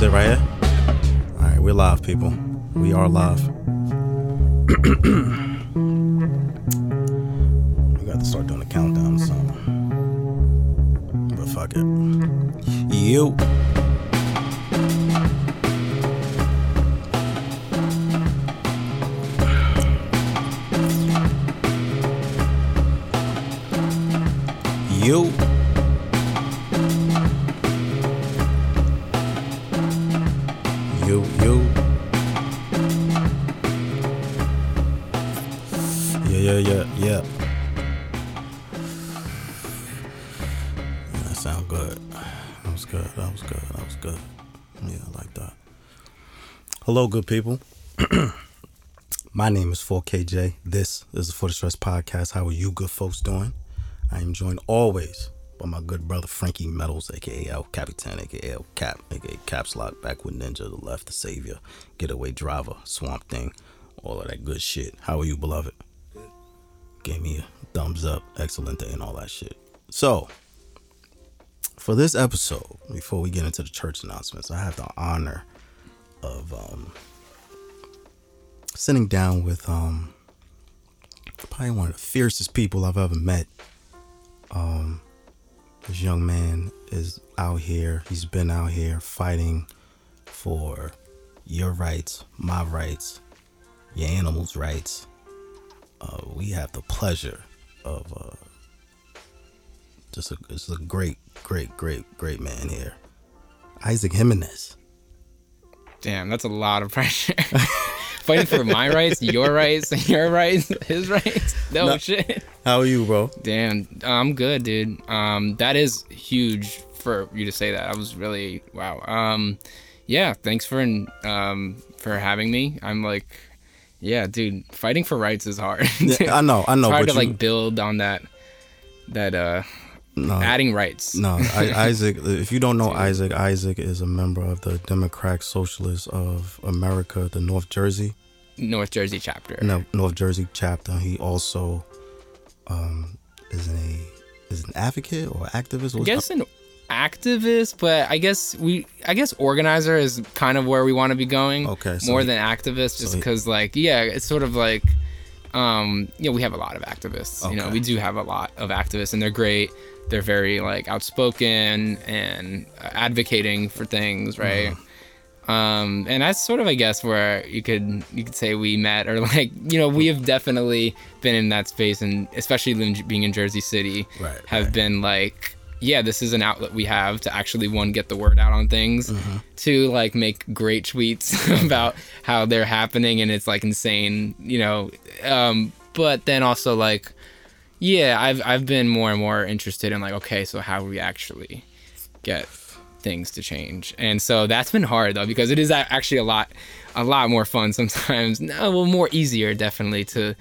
This it right here? Alright, we're live, people. We are live. we got to start doing the countdown something. But fuck it. You. You, Yeah, yeah. That sound good. That was good. That was good. That was good. Yeah, I like that. Hello, good people. My name is 4K Jae. This is the For the Stress Podcast. How are you good folks doing? I am joined always by my good brother Frankie Metalz, aka El Capitan, aka El Cap, aka Caps Lock, back with Ninja, the left, the savior, getaway driver, swamp thing, all of that good shit. How are you, beloved? Gave me a thumbs up, excellent day, and all that shit. So, for this episode, before we get into the church announcements, I have the honor of um, sitting down with um, probably one of the fiercest people I've ever met. Um, this young man is out here. He's been out here fighting for your rights, my rights, your animals' rights. Uh, we have the pleasure of uh, just a, just a great, great, great, great man here, Isaac Jimenez. Damn, that's a lot of pressure. Fighting for my rights, your rights, your rights, his rights. No, No. shit. How are you, bro? Damn, I'm good, dude. Um, that is huge for you to say that. I was really wow. Um, yeah, thanks for um for having me. I'm like, yeah, dude. Fighting for rights is hard. Yeah, I know, I know, It's hard to you- like build on that. That uh, No, adding rights. No, I, Isaac. If you don't know Isaac, Isaac is a member of the Democratic Socialists of America, the North Jersey, North Jersey chapter. no, North Jersey chapter. He also um, is a is an advocate or activist. I What's- guess an activist, but I guess we, I guess organizer is kind of where we want to be going. Okay, so more he- than activist, just because, like, yeah, it's sort of like, um, you know, we have a lot of activists. You know, we do have a lot of activists, and they're great. They're very like outspoken and advocating for things, right? Uh-huh. Um, and that's sort of, I guess, where you could you could say we met, or like, you know, we have definitely been in that space, and especially being in Jersey City, Right, have right. been like, yeah, this is an outlet we have to actually one get the word out on things, Mm-hmm. to like make great tweets about how they're happening, and it's like insane, you know. Um, but then also like, yeah, I've I've been more and more interested in like, okay, so how do we actually get things to change? And so that's been hard though because it is actually a lot, a lot more fun sometimes. No, well, more easier definitely to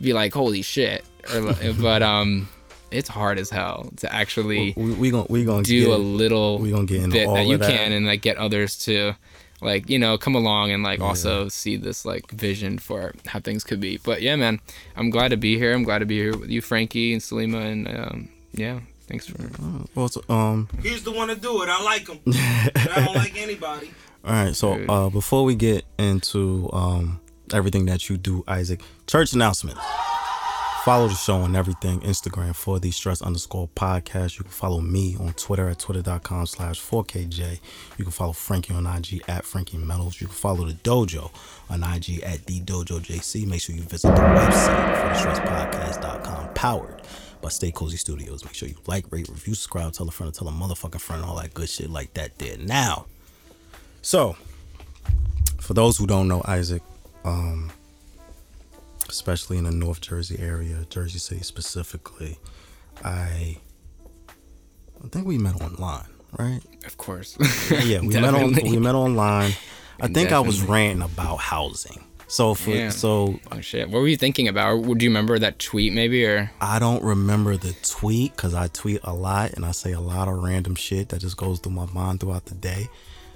be like, holy shit, or but um, it's hard as hell to actually we we gonna we gonna do get, a little we gonna get into bit that you that. can and like get others to like you know come along and like also see this like vision for how things could be but yeah man i'm glad to be here i'm glad to be here with you frankie and salima and um yeah thanks for Well, so, um, He's the one to do it. I like him. I don't like anybody. all right. So Good. uh, before we get into um everything that you do, Isaac, church announcements. Follow the show on everything. Instagram for the stress underscore podcast. You can follow me on Twitter at twitter.com slash 4KJae. You can follow Frankie on IG at Frankie Metalz. You can follow the dojo on IG at the dojo JC. Make sure you visit the website for the stress podcast.com powered by Stay Cozy Studios. Make sure you like, rate, review, subscribe, tell a friend, tell a motherfucking friend, all that good shit like that there. Now, so for those who don't know Isaac, um, especially in the North Jersey area, Jersey City specifically, I I think we met online, right? of course Yeah, we met on we met online. I think I was ranting about housing. So for Yeah. so oh shit what were you thinking about or would you remember that tweet maybe or I don't remember the tweet because I tweet a lot and I say a lot of random shit that just goes through my mind throughout the day.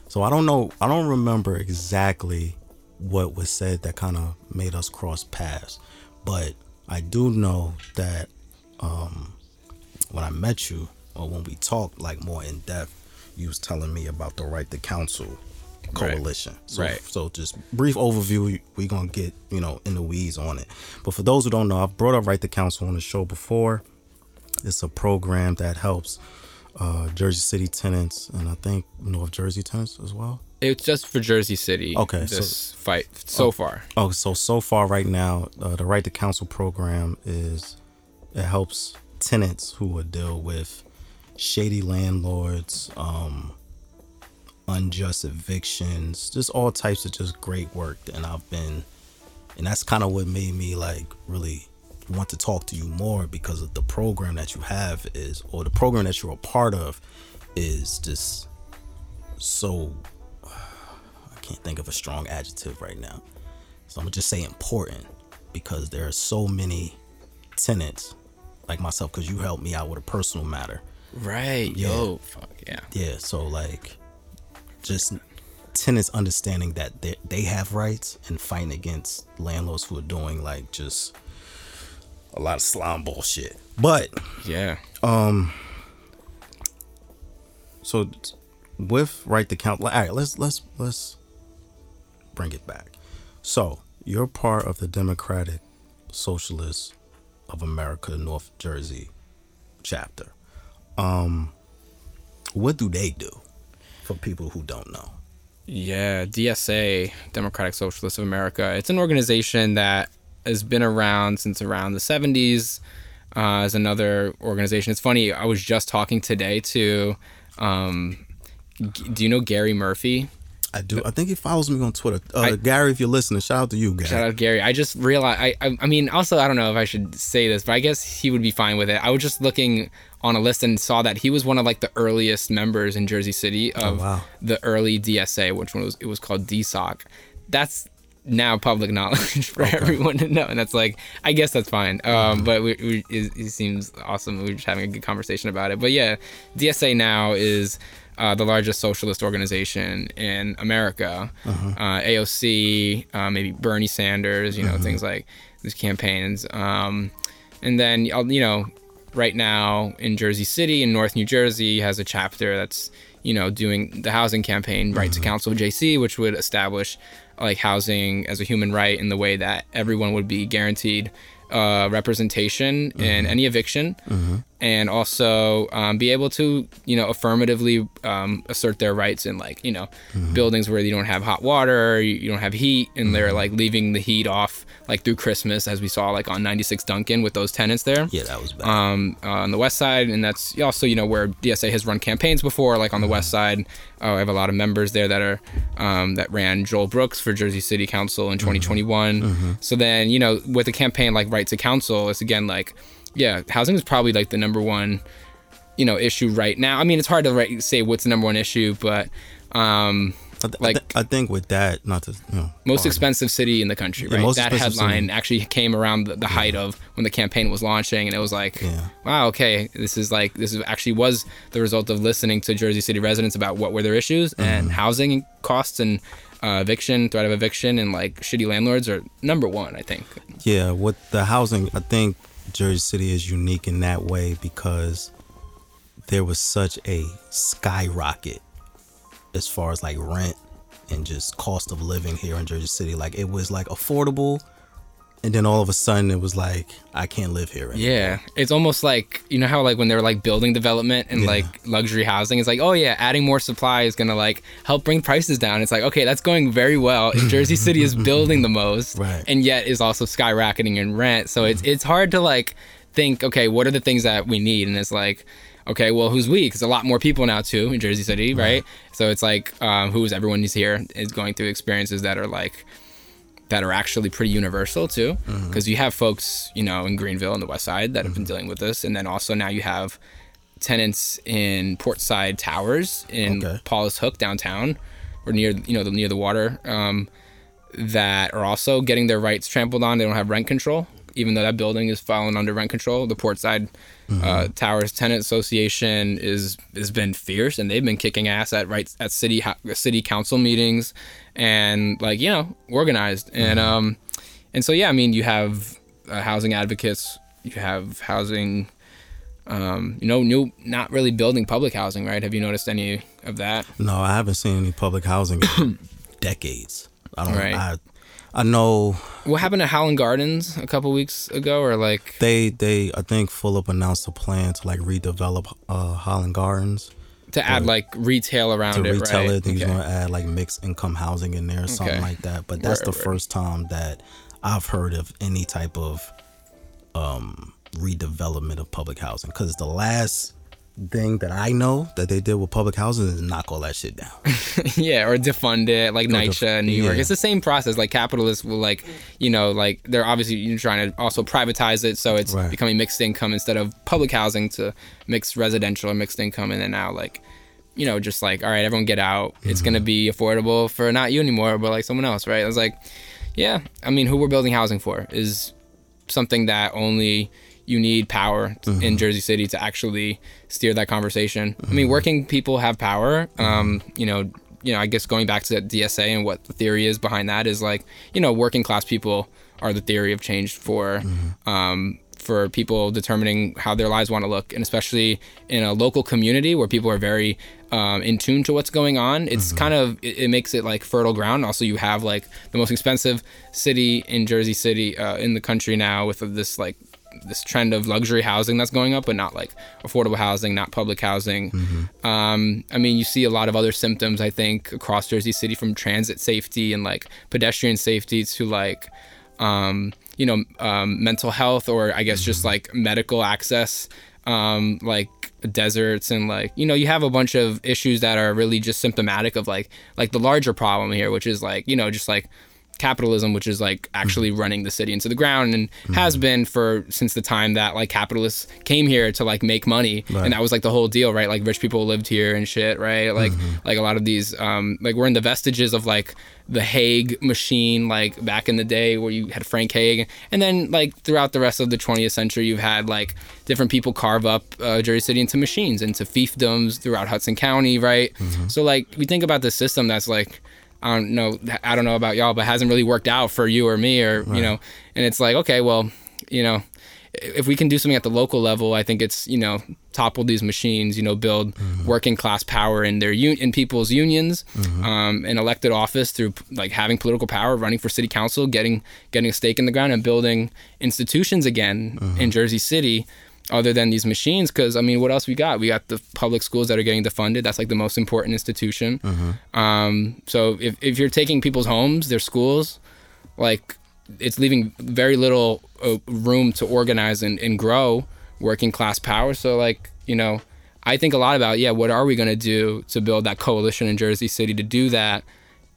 So I don't know. I don't remember exactly what was said that kind of made us cross paths, but I do know that um, when I met you or when we talked like more in depth, you was telling me about the right to counsel Coalition. So, Right. so just brief overview. We're gonna get you know in the weeds on it. But for those who don't know, I've brought up Right to counsel on the show before. It's a program that helps uh, Jersey City tenants and I think North Jersey tenants as well. It's just for Jersey City. Okay, so- This fight so far. Oh, so so far right now, uh, the Right to Counsel program is it helps tenants who would deal with shady landlords, um, unjust evictions, just all types of just great work. And I've been, and that's kind of what made me like really want to talk to you more because of the program that you have is, or the program that you're a part of, is just so. Can't think of a strong adjective right now. So I'm gonna just say important because there are so many tenants like myself because you helped me out with a personal matter. Right. Yo. Fuck yeah. Yeah, so like just tenants understanding that they, they have rights and fighting against landlords who are doing like just a lot of slime bullshit. But Yeah. Um. So with right to count all right let's let's let's bring it back so you're part of the democratic socialists of america north jersey chapter um what do they do for people who don't know Yeah, DSA, Democratic Socialists of America. It's an organization that has been around since around the 70s. Uh, as another organization, it's funny. I was just talking today to, um, do you know Gary Murphy? I do i think he follows me on twitter uh, I- gary if you're listening shout out to you gary Shout out Gary. I just realized. I, I I mean, also I don't know if I should say this, but I guess he would be fine with it. I was just looking on a list and saw that he was one of like the earliest members in Jersey City of wow. the early DSA, which one was it was called DSOC. That's now public knowledge for everyone to know, and that's like I guess that's fine. Um, but we, we, it, it seems awesome. We were just having a good conversation about it. But yeah, DSA now is. Uh, the largest socialist organization in America, uh, AOC, uh, maybe Bernie Sanders, you know, things like these campaigns. Um, and then, you know, right now in Jersey City in North New Jersey has a chapter that's, you know, doing the housing campaign, Right to Counsel JC, which would establish like housing as a human right in the way that everyone would be guaranteed uh, representation in any eviction and also um, be able to you know affirmatively um, assert their rights in like you know buildings where you don't have hot water you, you don't have heat and they're like leaving the heat off like through christmas as we saw like on 96 duncan with those tenants there. Yeah that was bad. Um, uh, on the west side, and that's also you know where DSA has run campaigns before. Like on the west side, uh, I have a lot of members there that are um, that ran Joel Brooks for Jersey City Council in 2021. So then you know with a campaign like Right to Counsel, it's again like yeah, housing is probably like the number one you know issue right now. I mean, it's hard to right, say what's the number one issue, but um, I, th- I, like- th- I think with that not to you know most expensive city in the country, right? that headline city. actually came around the, the height of when the campaign was launching, and it was like, Yeah. wow, okay, this is like this is actually was the result of listening to Jersey City residents about what were their issues Mm-hmm. and housing costs and uh, eviction, threat of eviction, and like shitty landlords are number one, I think. Yeah, with the housing, I think Jersey City is unique in that way because there was such a skyrocket as far as like rent and just cost of living here in Jersey City. Like it was like affordable, and then all of a sudden it was like I can't live here. Anymore. Yeah, it's almost like you know how like when they're like building development and Yeah. like luxury housing, it's like oh yeah, adding more supply is gonna like help bring prices down. It's like okay, that's going very well. Jersey City is building the most, Right. and yet is also skyrocketing in rent. So it's it's hard to like think okay, what are the things that we need? And it's like okay, well who's we? Because a lot more people now too in Jersey City, right? So it's like um, who's everyone who's here is going through experiences that are like that are actually pretty universal too because you have folks you know in greenville and the west side that have been dealing with this and then also now you have tenants in portside towers in Okay. paulus hook downtown or near you know the near the water um, that are also getting their rights trampled on. They don't have rent control even though that building is falling under rent control the portside uh, towers tenant association is has been fierce and they've been kicking ass at right at city city council meetings and like you know organized and um and so yeah i mean you have uh, housing advocates you have housing um, you know, new not really building public housing, right? Have you noticed any of that? No, I haven't seen any public housing in decades. I don't. Right. I, I know What happened at Holland Gardens a couple weeks ago, or like they they I think Fulop announced a plan to like redevelop uh, Holland Gardens to add like retail around to it, retail right? it. Think he's going to add like mixed income housing in there or something Okay. like that. But that's Word, the word. first time that I've heard of any type of um, redevelopment of public housing. Because the last thing that I know that they did with public housing is knock all that shit down. yeah, or defund it, like def- NYCHA, New York. yeah. It's the same process. Like capitalists will, like, you know, like they're obviously trying to also privatize it, so it's Right. becoming mixed income instead of public housing to mixed residential or mixed income, and then now like, you know, just like, all right, everyone get out. It's gonna mm-hmm. be affordable for not you anymore, but like someone else, right? I was like, yeah, I mean, who we're building housing for is something that only you need power t- in Jersey City to actually steer that conversation. I mean, working people have power. Um, you know, you know, I guess going back to that DSA and what the theory is behind that is like, you know, working class people are the theory of change for um, for people determining how their lives want to look, and especially in a local community where people are very um, in tune to what's going on. It's kind of it, it makes it like fertile ground. Also, you have like the most expensive city in Jersey City uh, in the country now with this like this trend of luxury housing that's going up, but not like affordable housing, not public housing. Um, I mean, you see a lot of other symptoms, I think, across Jersey City from transit safety and like pedestrian safety to like, um, you know, um, mental health or I guess just like medical access, um, like deserts and like, you know, you have a bunch of issues that are really just symptomatic of like, like the larger problem here, which is like, you know, just like capitalism which is like actually running the city into the ground and has been for since the time that like capitalists came here to like make money. Right. and that was like the whole deal right? Like rich people lived here and shit right? Like like a lot of these um like we're in the vestiges of like the Hague machine like back in the day where you had Frank Hague. And then like throughout the rest of the 20th century you've had like different people carve up uh, Jersey City into machines into fiefdoms throughout Hudson County right? So like we think about the system that's like I don't know. I don't know about y'all, but hasn't really worked out for you or me, or you know. And it's like, okay, well, you know, if we can do something at the local level, I think it's you know topple these machines, you know, build mm-hmm. working class power in their un- in people's unions, mm-hmm. um, and elected office through like having political power, running for city council, getting getting a stake in the ground, and building institutions again mm-hmm. in Jersey City other than these machines because i mean what else we got? We got the public schools that are getting defunded. That's like the most important institution. Um, so if, if you're taking people's homes their schools like it's leaving very little uh, room to organize and, and grow working class power. So like you know i think a lot about yeah what are we going to do to build that coalition in jersey city to do that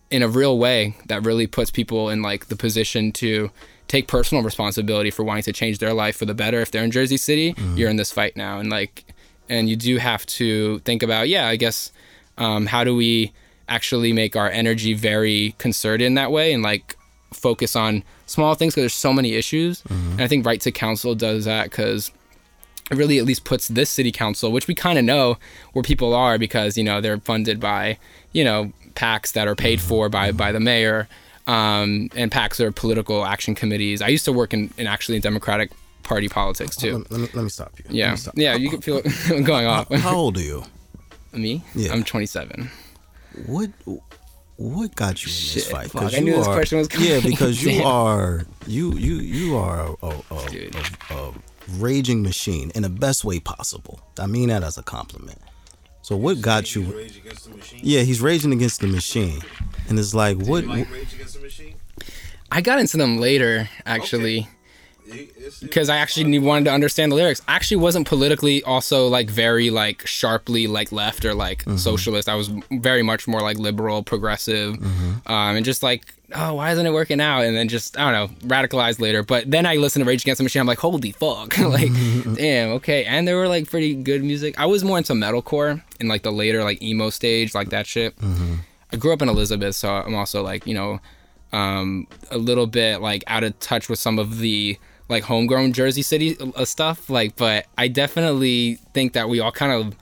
in a real way that really puts people in like the position to take personal responsibility for wanting to change their life for the better. If they're in jersey city mm-hmm. you're in this fight now. And like and you do have to think about yeah i guess um, how do we actually make our energy very concerted in that way and like focus on small things because there's so many issues. Mm-hmm. And i think right to counsel does that because it really at least puts this city council, which we kind of know where people are because you know they're funded by you know PACs that are paid mm-hmm. for by by the mayor, um, and PACs are political action committees. I used to work in, in actually in Democratic Party politics too. Let, let me, let me stop you. Yeah, stop. yeah, you can feel it going off. How old are you? Me, Yeah. I'm 27. What what got you in this Shit, fight? fuck, I you knew this question was coming. Yeah, because you are you you you are a, a, Dude. a, a raging machine in the best way possible. I mean that as a compliment. So what got you? Rage Against the Machine. Yeah, he's raging against the machine, and it's like what? You like Rage Against the Machine? I got into them later, actually. It- it's- because I actually need, wanted to understand the lyrics. I actually wasn't politically also like very like sharply like left or like socialist. I was very much more like liberal, progressive, um, and just like oh why isn't it working out? And then just I don't know radicalized later. But then I listened to Rage Against the Machine. I'm like holy fuck, like damn okay. And there were like pretty good music. I was more into metalcore in like the later like emo stage like that shit. I grew up in Elizabeth, so I'm also like you know um, a little bit like out of touch with some of the like homegrown Jersey City uh, stuff. Like, but I definitely think that we all kind of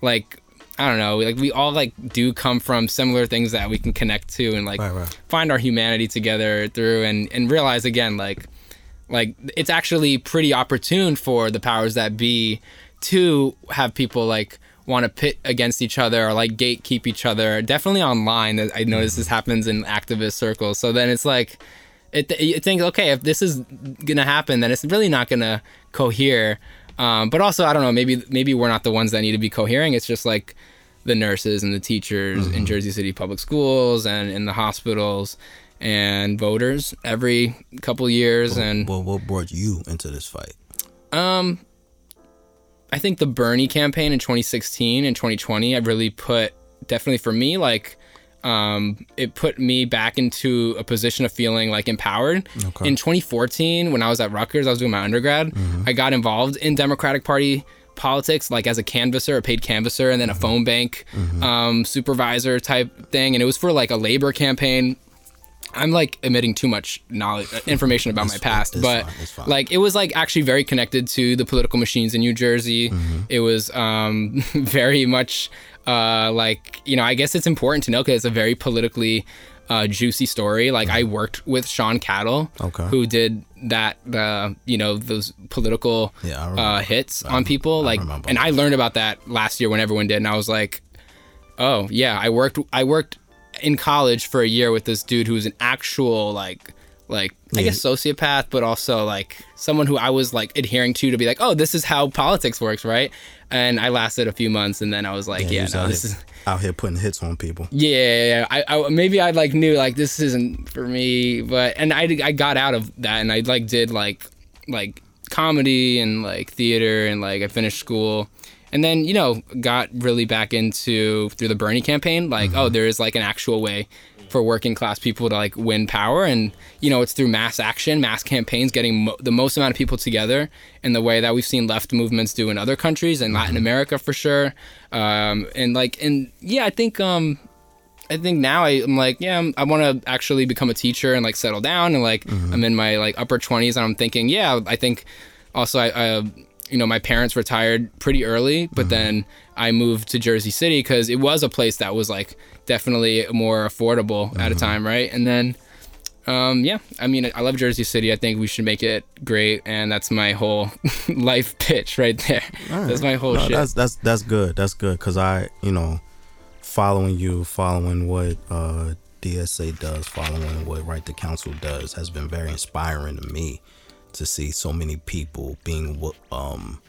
like I don't know, like we all like do come from similar things that we can connect to and like Right, right. find our humanity together through and and realize again like like it's actually pretty opportune for the powers that be to have people like want to pit against each other or like gatekeep each other. Definitely online, I notice this happens in activist circles. So then it's like, it, you think, okay, if this is gonna happen, then it's really not gonna cohere. Um, but also, I don't know, maybe maybe we're not the ones that need to be cohering. It's just like the nurses and the teachers in Jersey City public schools and in the hospitals and voters every couple years. And Well, what brought you into this fight? um, I think the Bernie campaign in 2016 and 2020, I really put definitely for me like um, it put me back into a position of feeling like empowered. Okay. In 2014, when I was at Rutgers, I was doing my undergrad. I got involved in Democratic Party politics, like as a canvasser, a paid canvasser, and then a phone bank um, supervisor type thing. And it was for like a labor campaign. I'm like emitting too much knowledge, uh, information about my past, it's but fine, fine. like it was like actually very connected to the political machines in New Jersey. Mm-hmm. It was um, very much uh, like you know I guess it's important to know because it's a very politically uh, juicy story. Like I worked with Sean Caddle, Okay. who did that uh, you know those political Yeah, uh, hits on people. Like, remember. and I learned about that last year when everyone did, and I was like, oh yeah, I worked I worked in college for a year with this dude who was an actual like like I guess sociopath, but also like someone who I was like adhering to to be like, oh, this is how politics works, right? And I lasted a few months, and then I was like, yeah, was no, this here, is out here putting hits on people. yeah, yeah, yeah. I, I maybe I like knew like this isn't for me, but and I I got out of that and I like did like like comedy and like theater and like I finished school. And then, you know, got really back into through the Bernie campaign, like, mm-hmm. oh, there is like an actual way for working class people to like win power. And you know it's through mass action mass campaigns getting mo- the most amount of people together in the way that we've seen left movements do in other countries and latin america for sure. Um, and like and yeah i think um I think now I, I'm like, yeah, I'm, I want to actually become a teacher and like settle down and like I'm in my like upper 20s and I'm thinking, yeah, I think also I, I you know, my parents retired pretty early, but then I moved to Jersey City because it was a place that was like definitely more affordable at a time, right? And then, um, yeah, I mean, I love Jersey City. I think we should make it great, and that's my whole life pitch right there. That's my whole No, shit. that's that's that's good. That's good because I, you know, following you, following what uh, DSA does, following what Right to Counsel does, has been very inspiring to me to see so many people being um,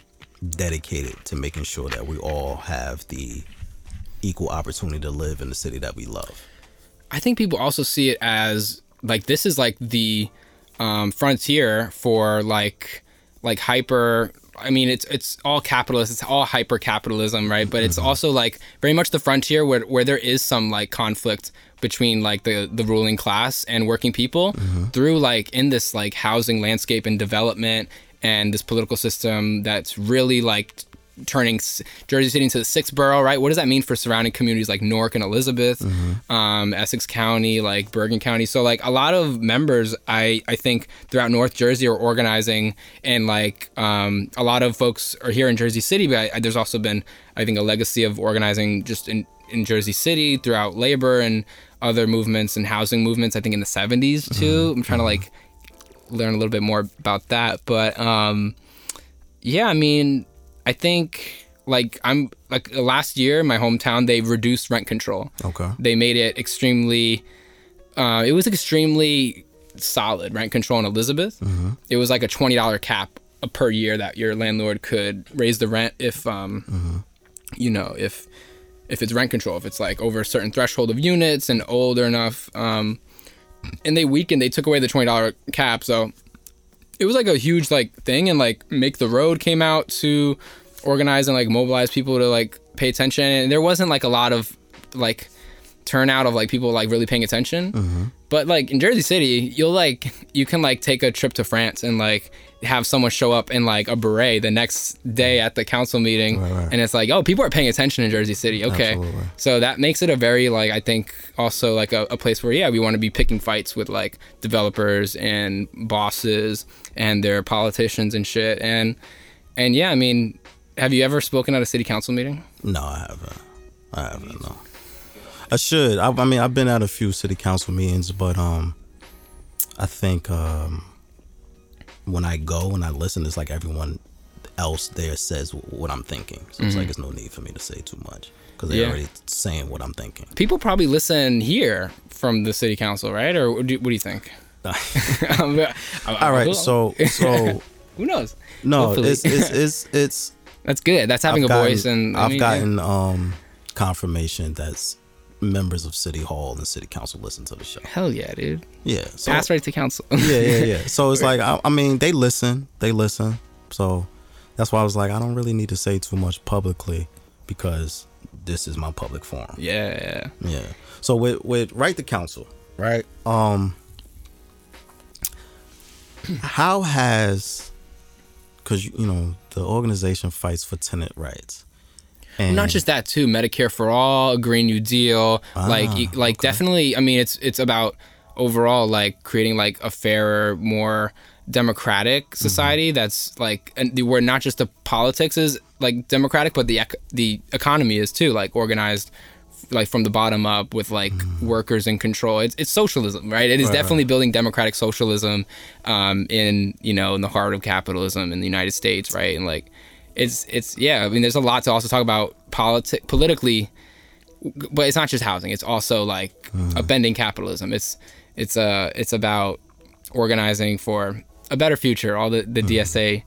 dedicated to making sure that we all have the equal opportunity to live in the city that we love. I think people also see it as like this is like the um, frontier for like like hyper. I mean, it's it's all capitalist. It's all hyper capitalism, right? But it's also like very much the frontier where where there is some like conflict between like the the ruling class and working people through like in this like housing landscape and development and this political system that's really like turning Jersey City into the sixth borough, right? What does that mean for surrounding communities like Newark and Elizabeth, um, Essex County, like Bergen County? So like a lot of members, I I think throughout North Jersey are organizing, and like um, a lot of folks are here in Jersey City, but I, there's also been I think a legacy of organizing just in in Jersey City throughout labor and other movements and housing movements. I think in the 70s too. I'm trying to like learn a little bit more about that, but um, yeah, I mean, I think like I'm like last year in my hometown they reduced rent control. Okay. They made it extremely. Uh, it was extremely solid rent control in Elizabeth. It was like a twenty dollar cap per year that your landlord could raise the rent if um, you know if if it's rent control if it's like over a certain threshold of units and older enough um, and they weakened they took away the $20 cap so it was like a huge like thing and like make the road came out to organize and like mobilize people to like pay attention and there wasn't like a lot of like turnout of like people like really paying attention. Mm-hmm. But like in jersey city you'll like you can like take a trip to france and like have someone show up in like a beret the next day at the council meeting Right, right. and it's like oh people are paying attention in jersey city okay Absolutely. so that makes it a very like I think also like a, a place where yeah we want to be picking fights with like developers and bosses and their politicians and shit and and yeah I mean have you ever spoken at a city council meeting? No, I haven't. I haven't. No. I should. I, I mean, I've been at a few city council meetings, but um, I think um, when I go and I listen, it's like everyone, else there says what I'm thinking. So it's like there's no need for me to say too much because they're Mm-hmm. Yeah. already saying what I'm thinking. People probably listen here from the city council, right? Or what do, what do you think? All right, so so who knows? no, Hopefully. it's it's it's it's That's good. That's having I've a gotten- voice, and I I've mean, yeah. gotten um confirmation that's members of city hall and city council listen to the show. hell yeah, dude. Yeah, so Pass right to counsel. yeah, yeah, yeah. So it's like I, I mean, they listen, they listen. So that's why I was like, I don't really need to say too much publicly because this is my public forum. yeah, Yeah. So with with right to counsel, right? Um how has cuz you know, the organization fights for tenant rights. And not just that too. Medicare for all a green new deal like Ah, y- like definitely i mean it's it's about overall like creating like a fairer more democratic Mm-hmm. society that's like and the, where not just the politics is like democratic but the the economy is too like organized like from the bottom up with like workers in control. It's, it's socialism right? It is Mm-hmm. Right, definitely building democratic socialism um, in you know in the heart of capitalism in the united states right? And like it's it's yeah i mean there's a lot to also talk about politi- politically but it's not just housing it's also like upending capitalism. It's it's uh it's about organizing for a better future. All the the dsa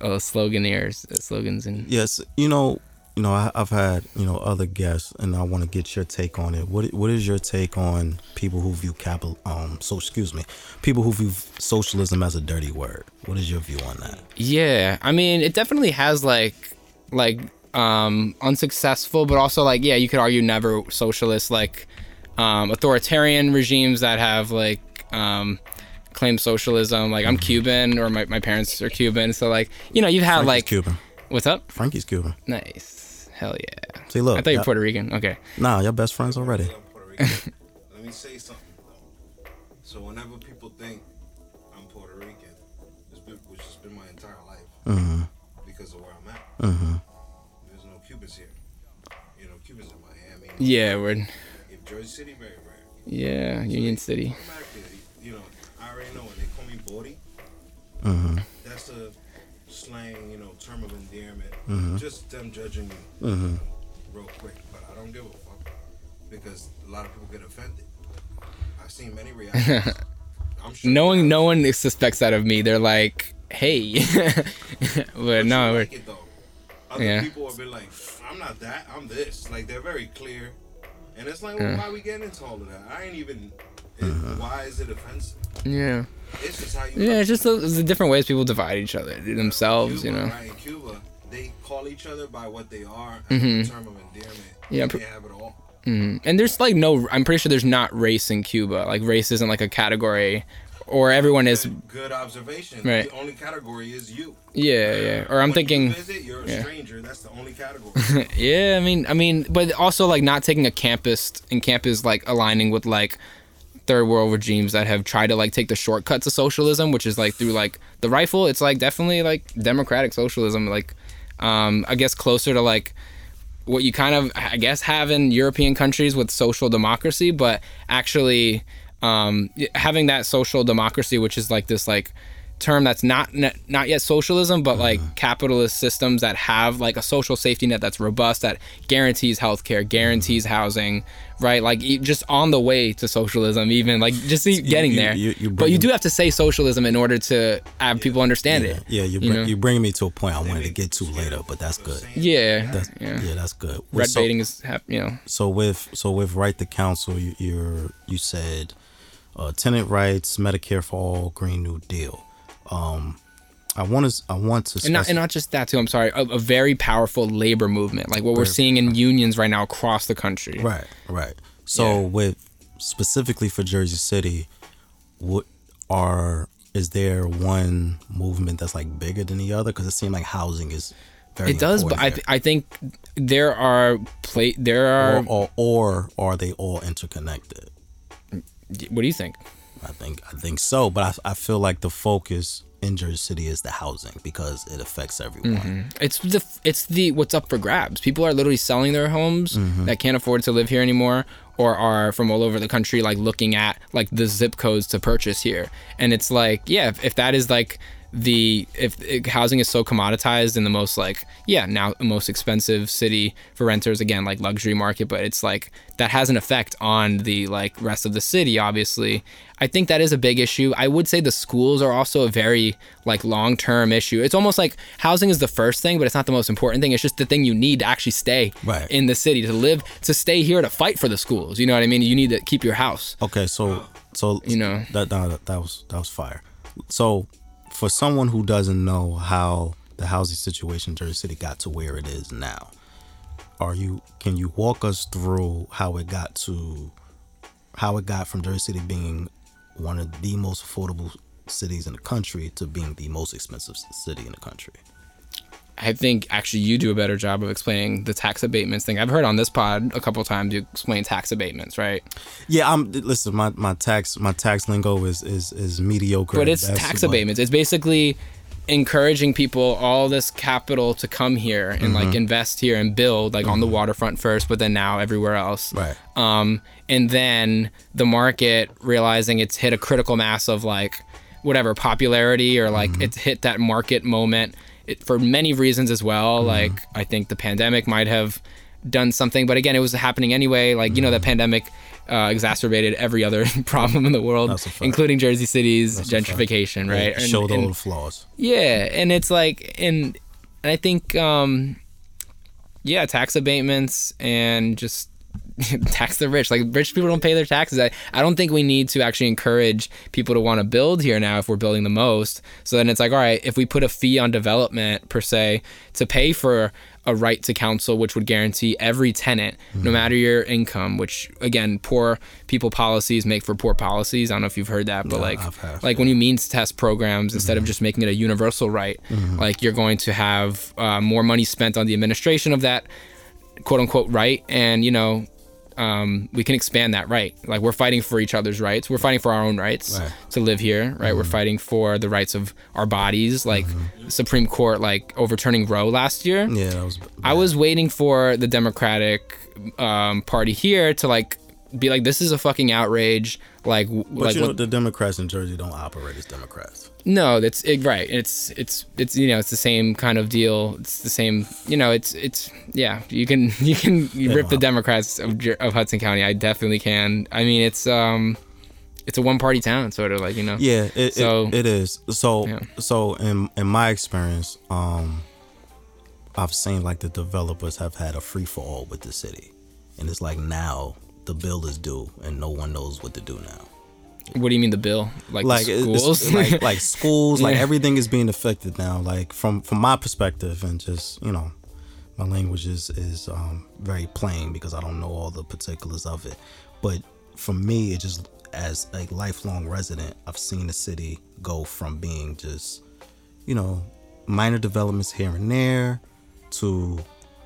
uh, sloganeers uh, slogans and Yes, you know, you know, I, I've had you know other guests, and I want to get your take on it. What what is your take on people who view capital? Um, so excuse me, people who view socialism as a dirty word. What is your view on that? Yeah, I mean, it definitely has like like um unsuccessful, but also like yeah, you could argue never socialist like um authoritarian regimes that have like um claimed socialism. Like I'm Cuban or my, my parents are Cuban, so like you know, you've had Frankie's like Cuban. what's up? Frankie's Cuban. Nice. Hell yeah. See, look, I thought you yeah. were Puerto Rican. Okay. Nah, y'all best friends already. I'm Puerto Rican. Let me say something though. So whenever people think I'm Puerto Rican, it's been, which has been my entire life Mm-hmm. because of where I'm at. Mm-hmm. There's no Cubans here. You know, Cubans in Miami. Yeah, we're If Jersey City, very rare. yeah, Union City. I'm there. You know, I already know when they call me Bori. Mm-hmm. That's a slang, you know, term of endearment. Mhm. Just them judging you Mm-hmm. real quick. But I don't give a fuck because a lot of people get offended. I've seen many reactions. I'm sure No one no one suspects that of me. They're like, "Hey." but But no, like it. Other Yeah. people will be like, I'm not that, I'm this. Like they're very clear. And it's like, well, Yeah. why we getting into all of that? I ain't even. Uh-huh. Why is it offensive? yeah. It's just how you. Yeah, it's just the, the different ways people divide each other themselves, Cuba, you know. Right, they call each other by what they are, Mhm. a term of endearment. Yeah, pr- can't have it all. hmm And there's like no, I'm pretty sure there's not race in Cuba. Like race isn't like a category, or everyone is. Good, good observation. Right. The only category is you. Yeah, yeah. Or I'm thinking. You visit, you're a yeah. stranger. That's the only category. yeah, I mean, I mean, but also like not taking a campus and campus like aligning with like third world regimes that have tried to like take the shortcuts of socialism, which is like through like the rifle. It's like definitely like democratic socialism, like um, I guess closer to like what you kind of I guess have in European countries with social democracy, but actually um, having that social democracy, which is like this like term that's not not yet socialism, but like capitalist systems that have like a social safety net that's robust that guarantees healthcare, guarantees housing, right? Like just on the way to socialism, even like just getting you- there. you- you but you do have to say socialism in order to have people understand Yeah, it. yeah. You you know? you bringing me to a point I wanted to get to later, but that's good. Yeah, That's, yeah. yeah. that's good. Red so, baiting is you know. So with so with right to counsel, you, you're you said uh, tenant rights, Medicare for all, Green New Deal. Um, I want to I want to and not, and not just that too. I'm sorry, a, a very powerful labor movement, like what we're seeing in unions right now across the country. right right. So Yeah. with specifically for Jersey City, what are is there one movement that's like bigger than the other? Because it seems like housing is very It does, but I, th- I think there are play there are. or, or or are they all interconnected? What do you think? I think I think so, but I, I feel like the focus in Jersey City is the housing because it affects everyone. It's the it's the what's up for grabs. People are literally selling their homes Mm-hmm. that can't afford to live here anymore, or are from all over the country, like looking at like the zip codes to purchase here. And it's like, yeah, if, if that is like the if, if housing is so commoditized in the most like yeah now most expensive city for renters again like luxury market but it's like that has an effect on the like rest of the city obviously. I think that is a big issue. I would say the schools are also a very like long-term issue. It's almost like housing is the first thing but it's not the most important thing. It's just the thing you need to actually stay Right. in the city to live to stay here to fight for the schools. You know what i mean? You need to keep your house. Okay, so so You know. that that, that was that was fire. So for someone who doesn't know how the housing situation in Jersey City got to where it is now, are you can you walk us through how it got to how it got from Jersey City being one of the most affordable cities in the country to being the most expensive city in the country? I think actually you do a better job of explaining the tax abatements thing. I've heard on this pod a couple times you explain tax abatements, right? Yeah, I'm listen, my, my tax my tax lingo is is, is mediocre. But it's tax abatements. It's basically encouraging people all this capital to come here and like Mm-hmm. invest here and build like on the waterfront first, but then now everywhere else. Right. Um, and then the market realizing it's hit a critical mass of like whatever popularity or like it's hit that market moment it, for many reasons as well. Like I think the pandemic might have done something, but again, it was happening anyway. Like you know, the pandemic uh, exacerbated every other problem in the world, That's including Jersey City's fact. gentrification, right? It showed all the flaws. Yeah, and it's like, and, and I think, um, yeah, tax abatements and just tax the rich. Like rich people don't pay their taxes. I, I don't think we need to actually encourage people to want to build here now if we're building the most. So then it's like, all right, if we put a fee on development per se to pay for a right to counsel, which would guarantee every tenant, no hmm. matter your income, which again, poor people policies make for poor policies. I don't know if you've heard that, but No, like, heard. like when you means test programs instead of hmm. just making it a universal right, hmm. like you're going to have uh, more money spent on the administration of that quote unquote right, and you know. Um, we can expand that right. Like we're fighting for each other's rights. We're fighting for our own rights Right. to live here, right? We're fighting for the rights of our bodies. Like Supreme Court, like overturning Roe last year. Yeah, that was. I was waiting for the Democratic um, Party here to like be like, this is a fucking outrage. Like, But like you know, what- the Democrats in Jersey don't operate as Democrats. No, that's it, right. It's it's it's you know it's the same kind of deal. It's the same. You know, it's it's yeah. You can you can you rip the Democrats of, of Hudson County. I definitely can. I mean, it's um, it's a one party town, sort of like you know. Yeah, it, So- it, it is. So Yeah. so in in my experience, um, I've seen like the developers have had a free for all with the city, and it's like now the bill is due and no one knows what to do now. What do you mean the bill? Like, Like the schools? like like schools, like Yeah. everything is being affected now. Like from from my perspective, and just you know, my language is is um, very plain because I don't know all the particulars of it. But for me, it just as a lifelong resident, I've seen the city go from being just you know minor developments here and there to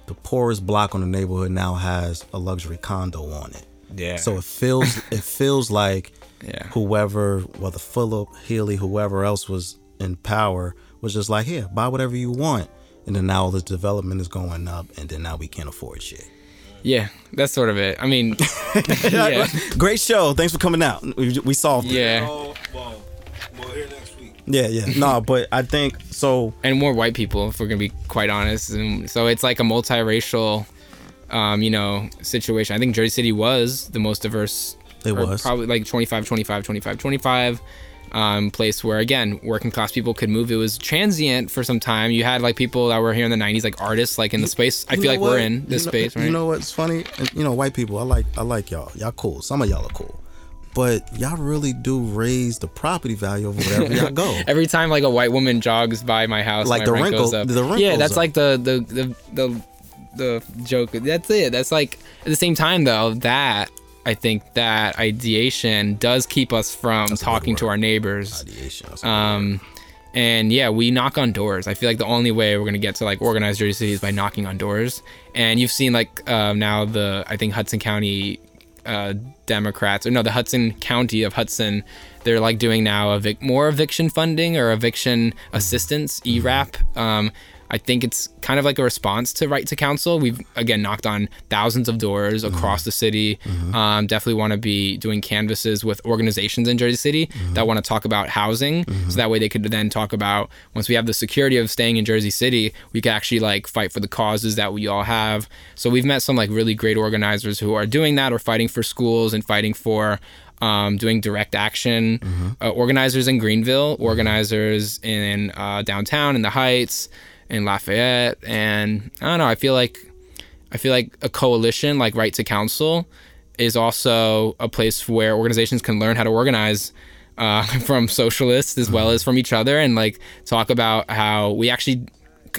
the poorest block on the neighborhood now has a luxury condo on it. yeah. So it feels it feels like Yeah. whoever, whether Fulop, Healy, whoever else was in power, was just like, here, buy whatever you want. And then now all this development is going up, and then now we can't afford shit. yeah, that's sort of it. I mean, yeah, Great show. Thanks for coming out. We, we solved it. yeah. Oh, well, we'll hear next week. Yeah, yeah. no, but I think so. and more white people, if we're gonna be quite honest. And so it's like a multiracial, um, you know, situation. I think Jersey City was the most diverse. It was. probably like 25, 25, 25, 25. Um, place where again working class people could move. It was transient for some time. You had like people that were here in the '90s, like artists, like in the space. I You feel like we're in this you know, space, right? You know what's funny? You know, white people. I like I like y'all. Y'all cool. Some of y'all are cool, but y'all really do raise the property value of wherever y'all go. Every time like a white woman jogs by my house, Like my the wrinkle- goes up. the wrinkles yeah, that's up. like the the the the the joke. That's it. That's like at the same time though that I think that ideation does keep us from good talking to our neighbors. Ideation. Um, and yeah, we knock on doors. I feel like the only way we're gonna get to like organized Jersey City is by knocking on doors. And you've seen like uh, now the I think Hudson County uh, Democrats or no the Hudson County of Hudson, they're like doing now evic- more eviction funding or eviction assistance E ERAP. Um, I think it's kind of like a response to Right to Counsel. We've again knocked on thousands of doors across the city. Um, definitely want to be doing canvases with organizations in Jersey City that want to talk about housing, so that way they could then talk about once we have the security of staying in Jersey City, we could actually like fight for the causes that we all have. So we've met some like really great organizers who are doing that or fighting for schools and fighting for um, doing direct action. Uh, organizers in Greenville, organizers in uh, downtown in the Heights, in Lafayette, and I don't know. I feel like I feel like a coalition like Right to Counsel is also a place where organizations can learn how to organize uh, from socialists as well as from each other and like talk about how we actually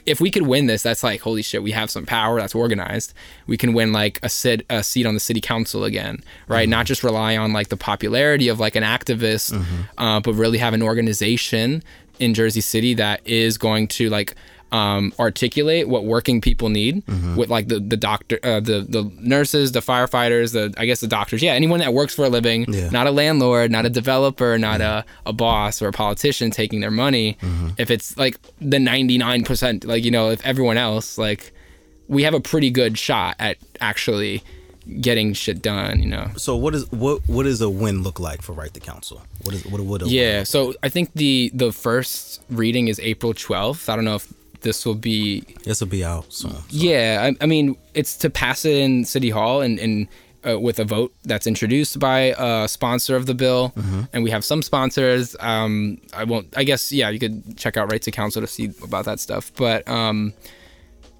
if we could win this that's like holy shit we have some power that's organized. We can win like a sit a seat on the city council again right? Not just rely on like the popularity of like an activist uh, but really have an organization in jersey city that is going to like um, articulate what working people need with like the the doctor uh, the the nurses the firefighters the i guess the doctors. Yeah anyone that works for a living Yeah. not a landlord not a developer not a, a boss or a politician taking their money. If it's like the 99% like you know if everyone else like we have a pretty good shot at actually getting shit done you know So what is what what does a win look like for Right to Counsel? What is what would a yeah so i think the the first reading is april 12th i don't know if this will be this will be out soon. Yeah, I, I mean, it's to pass it in City Hall and, and uh, with a vote that's introduced by a sponsor of the bill, and we have some sponsors. Um, I won't. I guess yeah, you could check out Right to Counsel to see about that stuff. But um,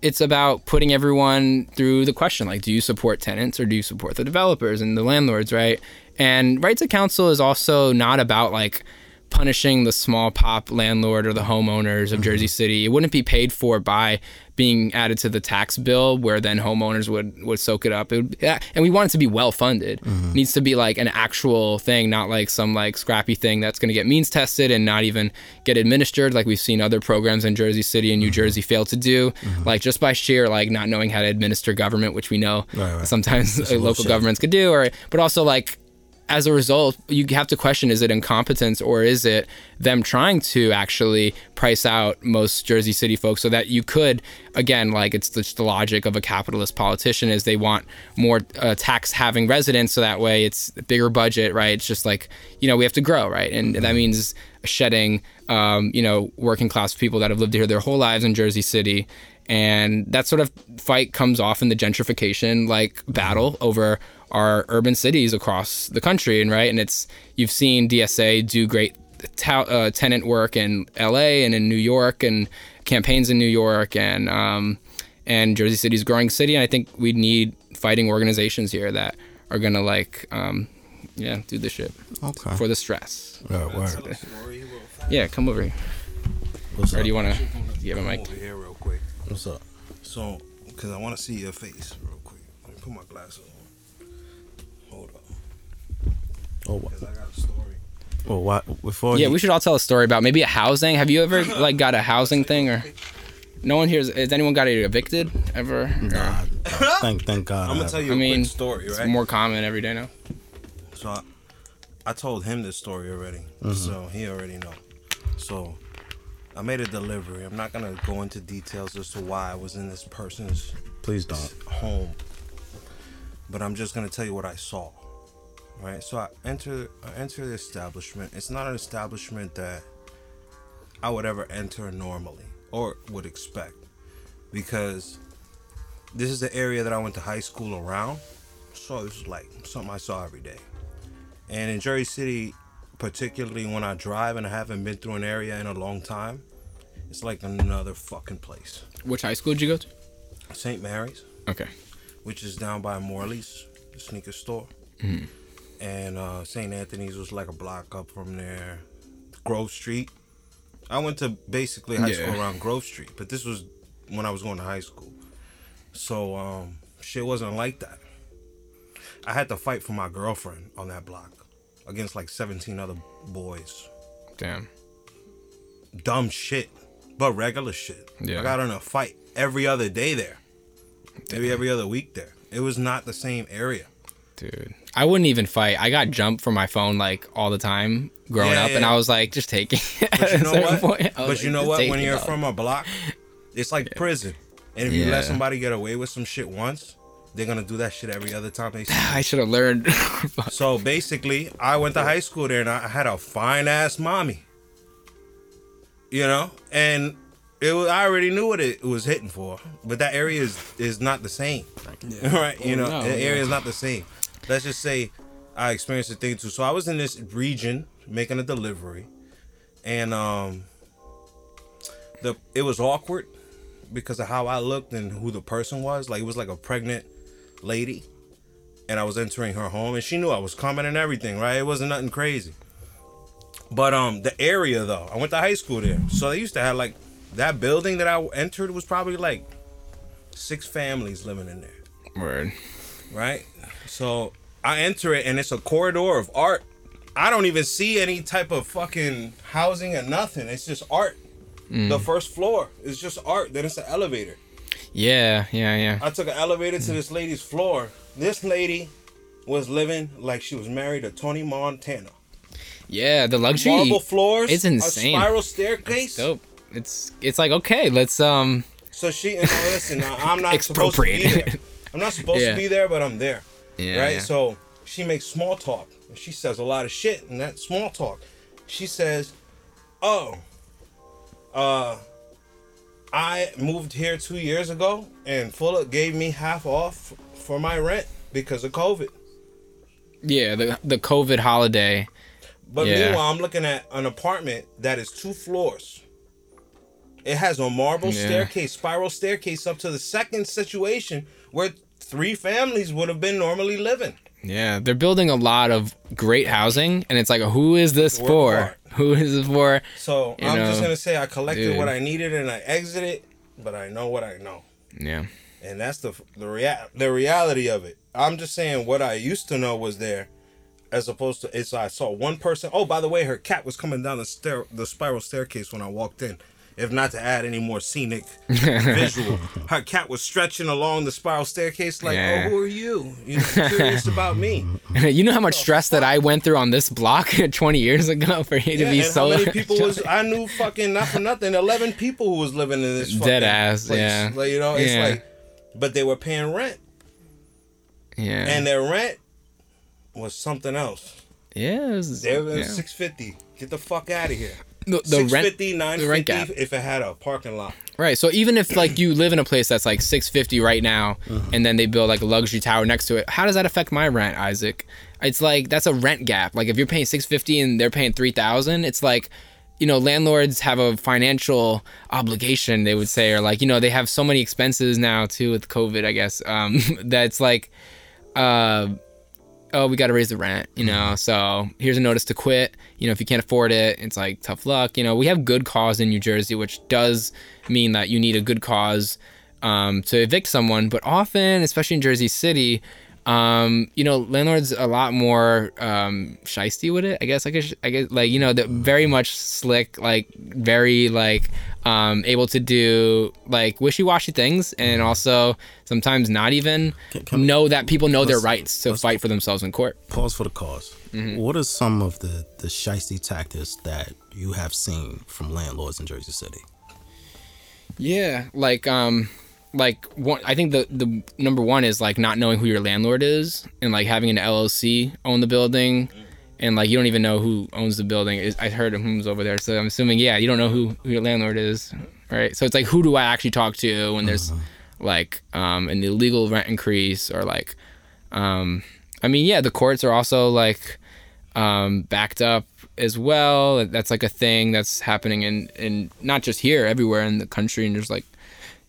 it's about putting everyone through the question like, do you support tenants or do you support the developers and the landlords, right? And Right to Counsel is also not about like punishing the small pop landlord or the homeowners of mm-hmm. Jersey City. It wouldn't be paid for by being added to the tax bill where then homeowners would would soak it up. It would, yeah, and we want it to be well funded. It needs to be like an actual thing, not like some like scrappy thing that's going to get means tested and not even get administered like we've seen other programs in Jersey City and New Jersey fail to do. Like just by sheer like not knowing how to administer government, which we know Right, right. sometimes local bullshit. governments could do or but also like as a result, you have to question is it incompetence or is it them trying to actually price out most Jersey City folks so that you could, again, like it's just the logic of a capitalist politician is they want more uh, tax having residents so that way it's a bigger budget, right? It's just like, you know, we have to grow, right? And that means shedding, um, you know, working class people that have lived here their whole lives in Jersey City and that sort of fight comes off in the gentrification like battle over our urban cities across the country and right and it's you've seen DSA do great ta- uh, tenant work in LA and in New York and campaigns in New York and um, and Jersey City's growing city and I think we need fighting organizations here that are gonna like um, yeah do the shit Okay. for the stress Word, word. Tell a story yeah come over here What's or up? do you want to give a mic over here real quick. What's up? So, because I want to see your face real quick. Let me put my glasses on. Oh, wha- Because I got a story. Oh, well, what, before Yeah, you- we should all tell a story about maybe a housing. Have you ever like got a housing thing or no one here has anyone got evicted ever? Nah, thank thank God. I'm going to tell you I a mean, quick story, It's right? more common every day now. So I, I told him this story already, mm-hmm. so he already know. So I made a delivery. I'm not gonna go into details as to why I was in this person's Please don't. home, but I'm just gonna tell you what I saw. Right. So I enter I enter the establishment. It's not an establishment that I would ever enter normally or would expect, because this is the area that I went to high school around. So this is like something I saw every day. And in Jersey City, particularly when I drive and I haven't been through an area in a long time, it's like another fucking place. Which high school did you go to? St. Mary's, Okay. which is down by Morley's, the sneaker store. Mm-hmm. And uh, St. Anthony's was like a block up from there. Grove Street. I went to basically high school around Grove Street, but this was when I was going to high school. So um, shit wasn't like that. I had to fight for my girlfriend on that block against like 17 other boys. Damn. Dumb shit, but regular shit. Yeah. I got in a fight every other day there, maybe every other week there. It was not the same area. Dude. I wouldn't even fight. I got jumped from my phone like all the time growing Yeah, up and. I was like just taking But you know what? Point, I was But you know what? When you're all. from a block It's like prison. And if you let somebody get away with some shit once, they're gonna do that shit every other time they see. I should have learned. So basically, I went to high school there, and I had a fine ass mommy. You know, and it was, I already knew what it was hitting for, but that area is is not the same, right? You oh, know, no, the yeah. area is not the same. Let's just say I experienced a thing too. So I was in this region making a delivery, and um, the it was awkward because of how I looked and who the person was. Like it was like a pregnant lady and I was entering her home, and she knew I was coming and everything, right? It wasn't nothing crazy. But um, the area though, I went to high school there, so they used to have like that building that I entered was probably like six families living in there, Word. right? So I enter it, and it's a corridor of art. I don't even see any type of fucking housing or nothing. It's just art. The first floor is just art. Then it's an elevator. Yeah, yeah, yeah. I took an elevator to this lady's floor. This lady was living like she was married to Tony Montana. Yeah, the luxury. Marble floors. It's insane. A spiral staircase. Dope. It's it's like okay, let's um. So she and now listen, I'm not supposed to be there. I'm not supposed Yeah. to be there, but I'm there. Yeah, right. yeah. So she makes small talk. And she says a lot of shit in that small talk. She says, "Oh, uh, I moved here two years ago, and Fulop gave me half off for my rent because of COVID." Yeah, the the COVID holiday. But Yeah. meanwhile, I'm looking at an apartment that is two floors. It has a marble Yeah. staircase, spiral staircase up to the second situation where three families would have been normally living. Yeah, they're building a lot of great housing, and it's like, who is this Work for? Who is it for? So You I'm just gonna say I collected dude. what I needed and I exited, but I know what I know, Yeah, and that's the the rea- the reality of it. I'm just saying what I used to know was there, as opposed to it's I saw one person. Oh, by the way, her cat was coming down the stair the spiral staircase when I walked in. If not to add any more scenic visual, her cat was stretching along the spiral staircase like, oh, Yeah. "Oh, who are you? You're curious about me?" you know how much oh, stress that I went through on this block 20 years ago for you to Yeah, be and so how many people was I knew fucking not for nothing eleven people who was living in this Dead ass, place. yeah. like, you know it's Yeah. like but they were paying rent yeah, and their rent was something else yeah, it was, they were yeah. six fifty get the fuck out of here the, the rent the rent gap. if it had a parking lot Right. So even if like you live in a place that's like 650 right now and then they build like a luxury tower next to it, how does that affect my rent, Isaac? It's like that's a rent gap. Like if you're paying 650 and they're paying 3000, it's like you know, landlords have a financial obligation, they would say, or like, you know, they have so many expenses now too with COVID, I guess. Um that's like uh oh, we got to raise the rent, you know. So here's a notice to quit. You know, if you can't afford it, it's like tough luck. You know, we have good cause in New Jersey, which does mean that you need a good cause um, to evict someone. But often, especially in Jersey City, um, you know, landlords a lot more um, shisty with it. I guess I guess I guess like you know, they're very much slick, like very like um, able to do like wishy-washy things, and also sometimes not even Can- can we- know that people know their rights to fight for themselves in court. Pause for the cause. Mm-hmm. What are some of the the shisty tactics that you have seen from landlords in Jersey City? Yeah, like um like one I think the the number one is like not knowing who your landlord is and like having an LLC own the building and like you don't even know who owns the building. I heard of who's over there, so I'm assuming yeah, you don't know who, who your landlord is, right? So it's like who do I actually talk to when there's like um an illegal rent increase or like um I mean yeah, the courts are also like um, backed up as well. That's like a thing that's happening in, in not just here, everywhere in the country. And there's like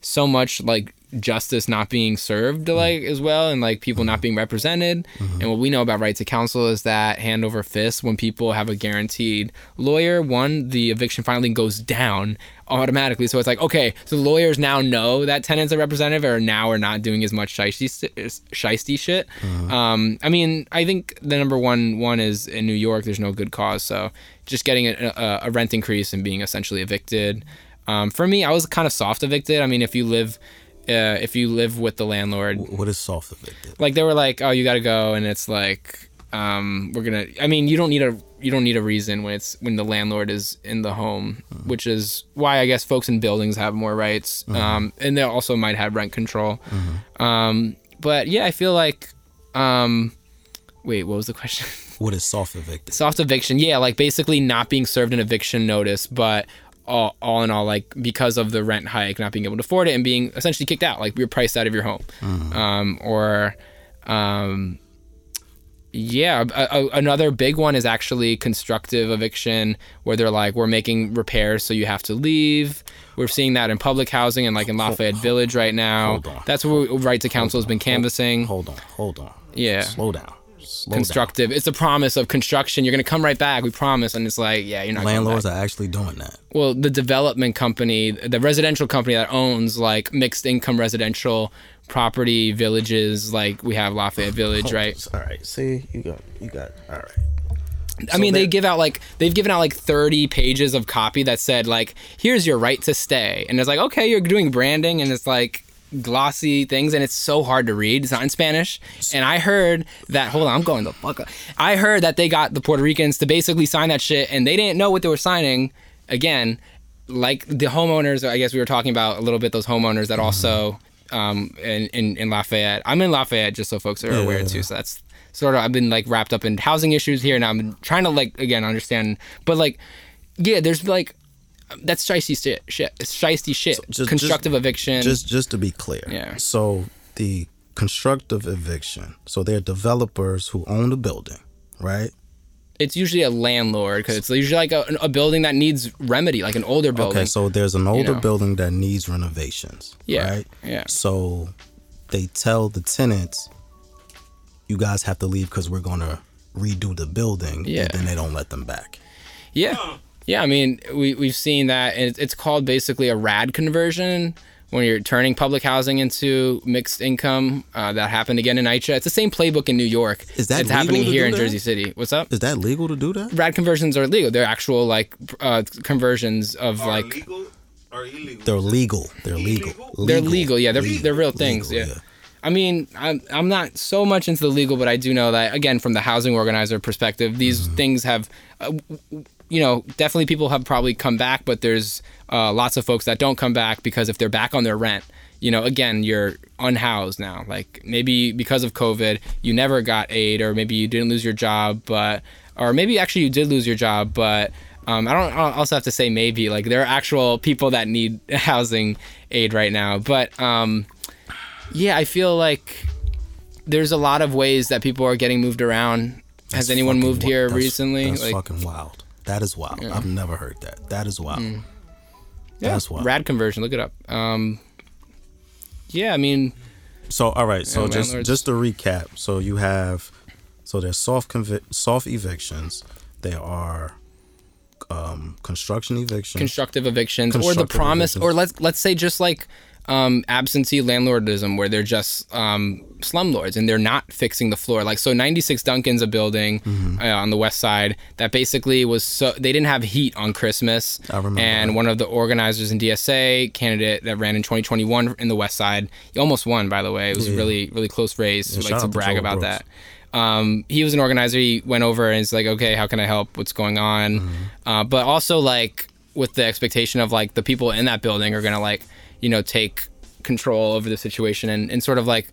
so much like justice not being served mm-hmm. like as well and like people not mm-hmm. being represented. Mm-hmm. And what we know about right to counsel is that hand over fist when people have a guaranteed lawyer one the eviction finally goes down automatically. So it's like okay so lawyers now know that tenants are representative or now are not doing as much shiesty shit. Um i mean i think the number one one is in new york there's no good cause. So just getting a, a, a rent increase and being essentially evicted um, for me, I was kind of soft evicted. I mean, if you live, uh, if you live with the landlord, What is soft evicted? like they were like, oh, you got to go, and it's like, um, we're gonna. I mean, you don't need a you don't need a reason when it's when the landlord is in the home, which is why I guess folks in buildings have more rights, um, and they also might have rent control. Um, but yeah, I feel like, um, wait, what was the question? What is soft eviction? Soft eviction, yeah, like basically not being served an eviction notice, but all, all in all, like because of the rent hike, not being able to afford it, and being essentially kicked out, like you're priced out of your home, um, or, um, yeah, a, a, another big one is actually constructive eviction, where they're like, we're making repairs, so you have to leave. We're seeing that in public housing and like in Lafayette Village right now. hold on. That's where Right to Counsel has been canvassing. Hold on, hold on. Yeah. Slow down. Slow constructive. It's a promise of construction. You're gonna come right back. We promise. And it's like, yeah, you're not. down. Landlords back. are actually doing that. Well, the development company, the residential company that owns like mixed income residential property villages, like we have Lafayette Village, oh, right? All right. See, you got, you got. All right. I mean, they give out like they've given out like 30 pages of copy that said like, "Here's your right to stay," and it's like, okay, you're doing branding, and it's like glossy things, and it's so hard to read. It's not in Spanish, and I heard that. Hold on, I'm going the fuck up. I heard that they got the Puerto Ricans to basically sign that shit, and they didn't know what they were signing. Again, like the homeowners, I guess we were talking about a little bit. Those homeowners that also. Um, in, in, in Lafayette, I'm in Lafayette just so folks are aware yeah, too. So that's sort of I've been like wrapped up in housing issues here, and I'm trying to like again understand. But like, yeah, there's like that's shiesty shit. Shit, it's shiesty shit. just- Constructive just- eviction. Just, just to be clear. Yeah. So the constructive eviction. So they're developers who own the building, right? it's usually a landlord because it's usually like a, a building that needs remedy, like an older building. Okay, so there's an older know. building that needs renovations. Yeah, Right? yeah. So they tell the tenants, you guys have to leave because we're going to redo the building. Yeah. And then they don't let them back. Yeah, yeah. I mean, we we've seen that, and it's, it's called basically a rad conversion when you're turning public housing into mixed income. Uh, that happened again in NYCHA. It's the same playbook in New York. Is that it's legal happening to here do in that? Jersey City? What's up? Is that legal to do that? Rad conversions are legal. They're actual like uh, conversions of Are like legal or illegal? They're legal. They're legal. Illegal? They're legal, yeah. They're Legal. they're real things, Legal, yeah. I mean, I'm I'm not so much into the legal, but I do know that again, from the housing organizer perspective, these things have, uh, w- w- you know, definitely people have probably come back, but there's uh, lots of folks that don't come back because if they're back on their rent, you know, again, you're unhoused now. Like maybe because of COVID, you never got aid, or maybe you didn't lose your job, but or maybe actually you did lose your job, but um, I don't. I also have to say maybe like there are actual people that need housing aid right now, but um, yeah, I feel like there's a lot of ways that people are getting moved around. Has anyone moved here that's- recently? That's like, fucking wild. That is wild. I've never heard that. That is wild. yeah, That's wild. rad conversion. Look it up. Um, yeah, I mean, So all right, so Yeah, just landlords. just to recap, so you have so there's soft convi- soft evictions, there are um construction evictions. constructive evictions or the Constructive promise, or let's let's say just like um, absentee landlordism, where they're just um, slumlords and they're not fixing the floor. Like so, 96 Duncan's a building Mm-hmm. uh, on the west side that basically was so they didn't have heat on Christmas. I remember And that. one of the organizers in DSA candidate that ran in 2021 in the west side, he almost won by the way. It was a Yeah. really really close race. Yeah, like to to brag Joel about Brooks. that. Um, he was an organizer. He went over and it's like, okay, how can I help? What's going on? Mm-hmm. Uh, but also like with the expectation of like the people in that building are gonna like you know take control over the situation and, and sort of like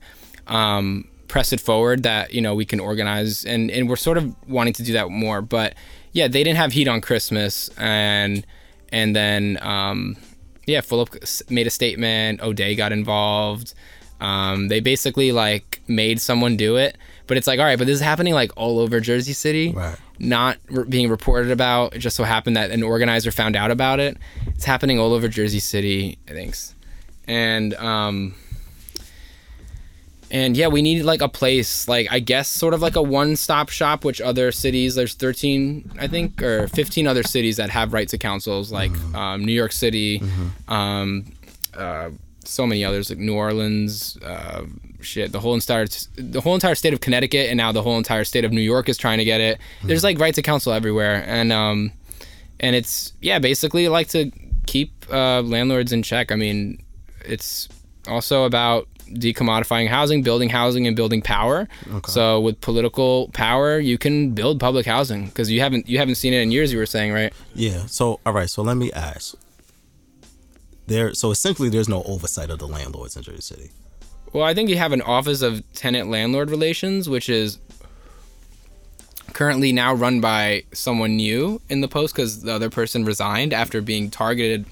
um, press it forward that you know we can organize and and we're sort of wanting to do that more. But yeah, they didn't have heat on Christmas and and then um, yeah, Fulop made a statement. O'Dea got involved. Um, they basically like made someone do it, but it's like, all right, but this is happening like all over Jersey City, Right. not re- being reported about. It just so happened that an organizer found out about it. It's happening all over Jersey City, I think, and um, and yeah, we need like a place, like I guess, sort of like a one-stop shop. Which other cities? There's 13, I think, or 15 other cities that have rights to counsels, like um, New York City, um, uh, so many others, like New Orleans, uh, shit, the whole entire the whole entire state of Connecticut, and now the whole entire state of New York is trying to get it. There's like rights to counsel everywhere, and um, and it's yeah, basically like to keep uh, landlords in check. I mean, it's also about decommodifying housing, building housing, and building power. Okay. So with political power, you can build public housing because you haven't you haven't seen it in years. You were saying right? Yeah. So all right. So let me ask. There. So essentially, there's no oversight of the landlords in Jersey City. Well, I think you have an office of tenant landlord relations, which is currently now run by someone new in the post because the other person resigned after being targeted,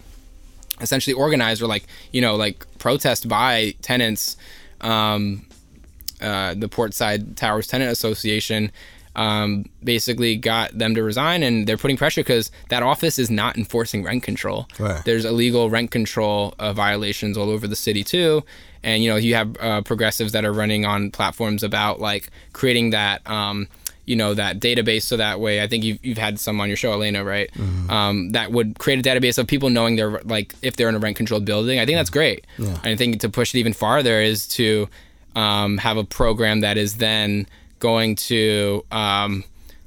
essentially organized or like you know like protest by tenants, um, uh, the Portside Towers Tenant Association. Um, basically got them to resign and they're putting pressure because that office is not enforcing rent control. Right. There's illegal rent control uh, violations all over the city too. And you know, you have uh, progressives that are running on platforms about like creating that, um, you know, that database. So that way, I think you've, you've had some on your show, Elena, right? Um, that would create a database of people knowing they're like if they're in a rent controlled building. I think that's great. Yeah. And I think to push it even farther is to um, have a program that is then going to um,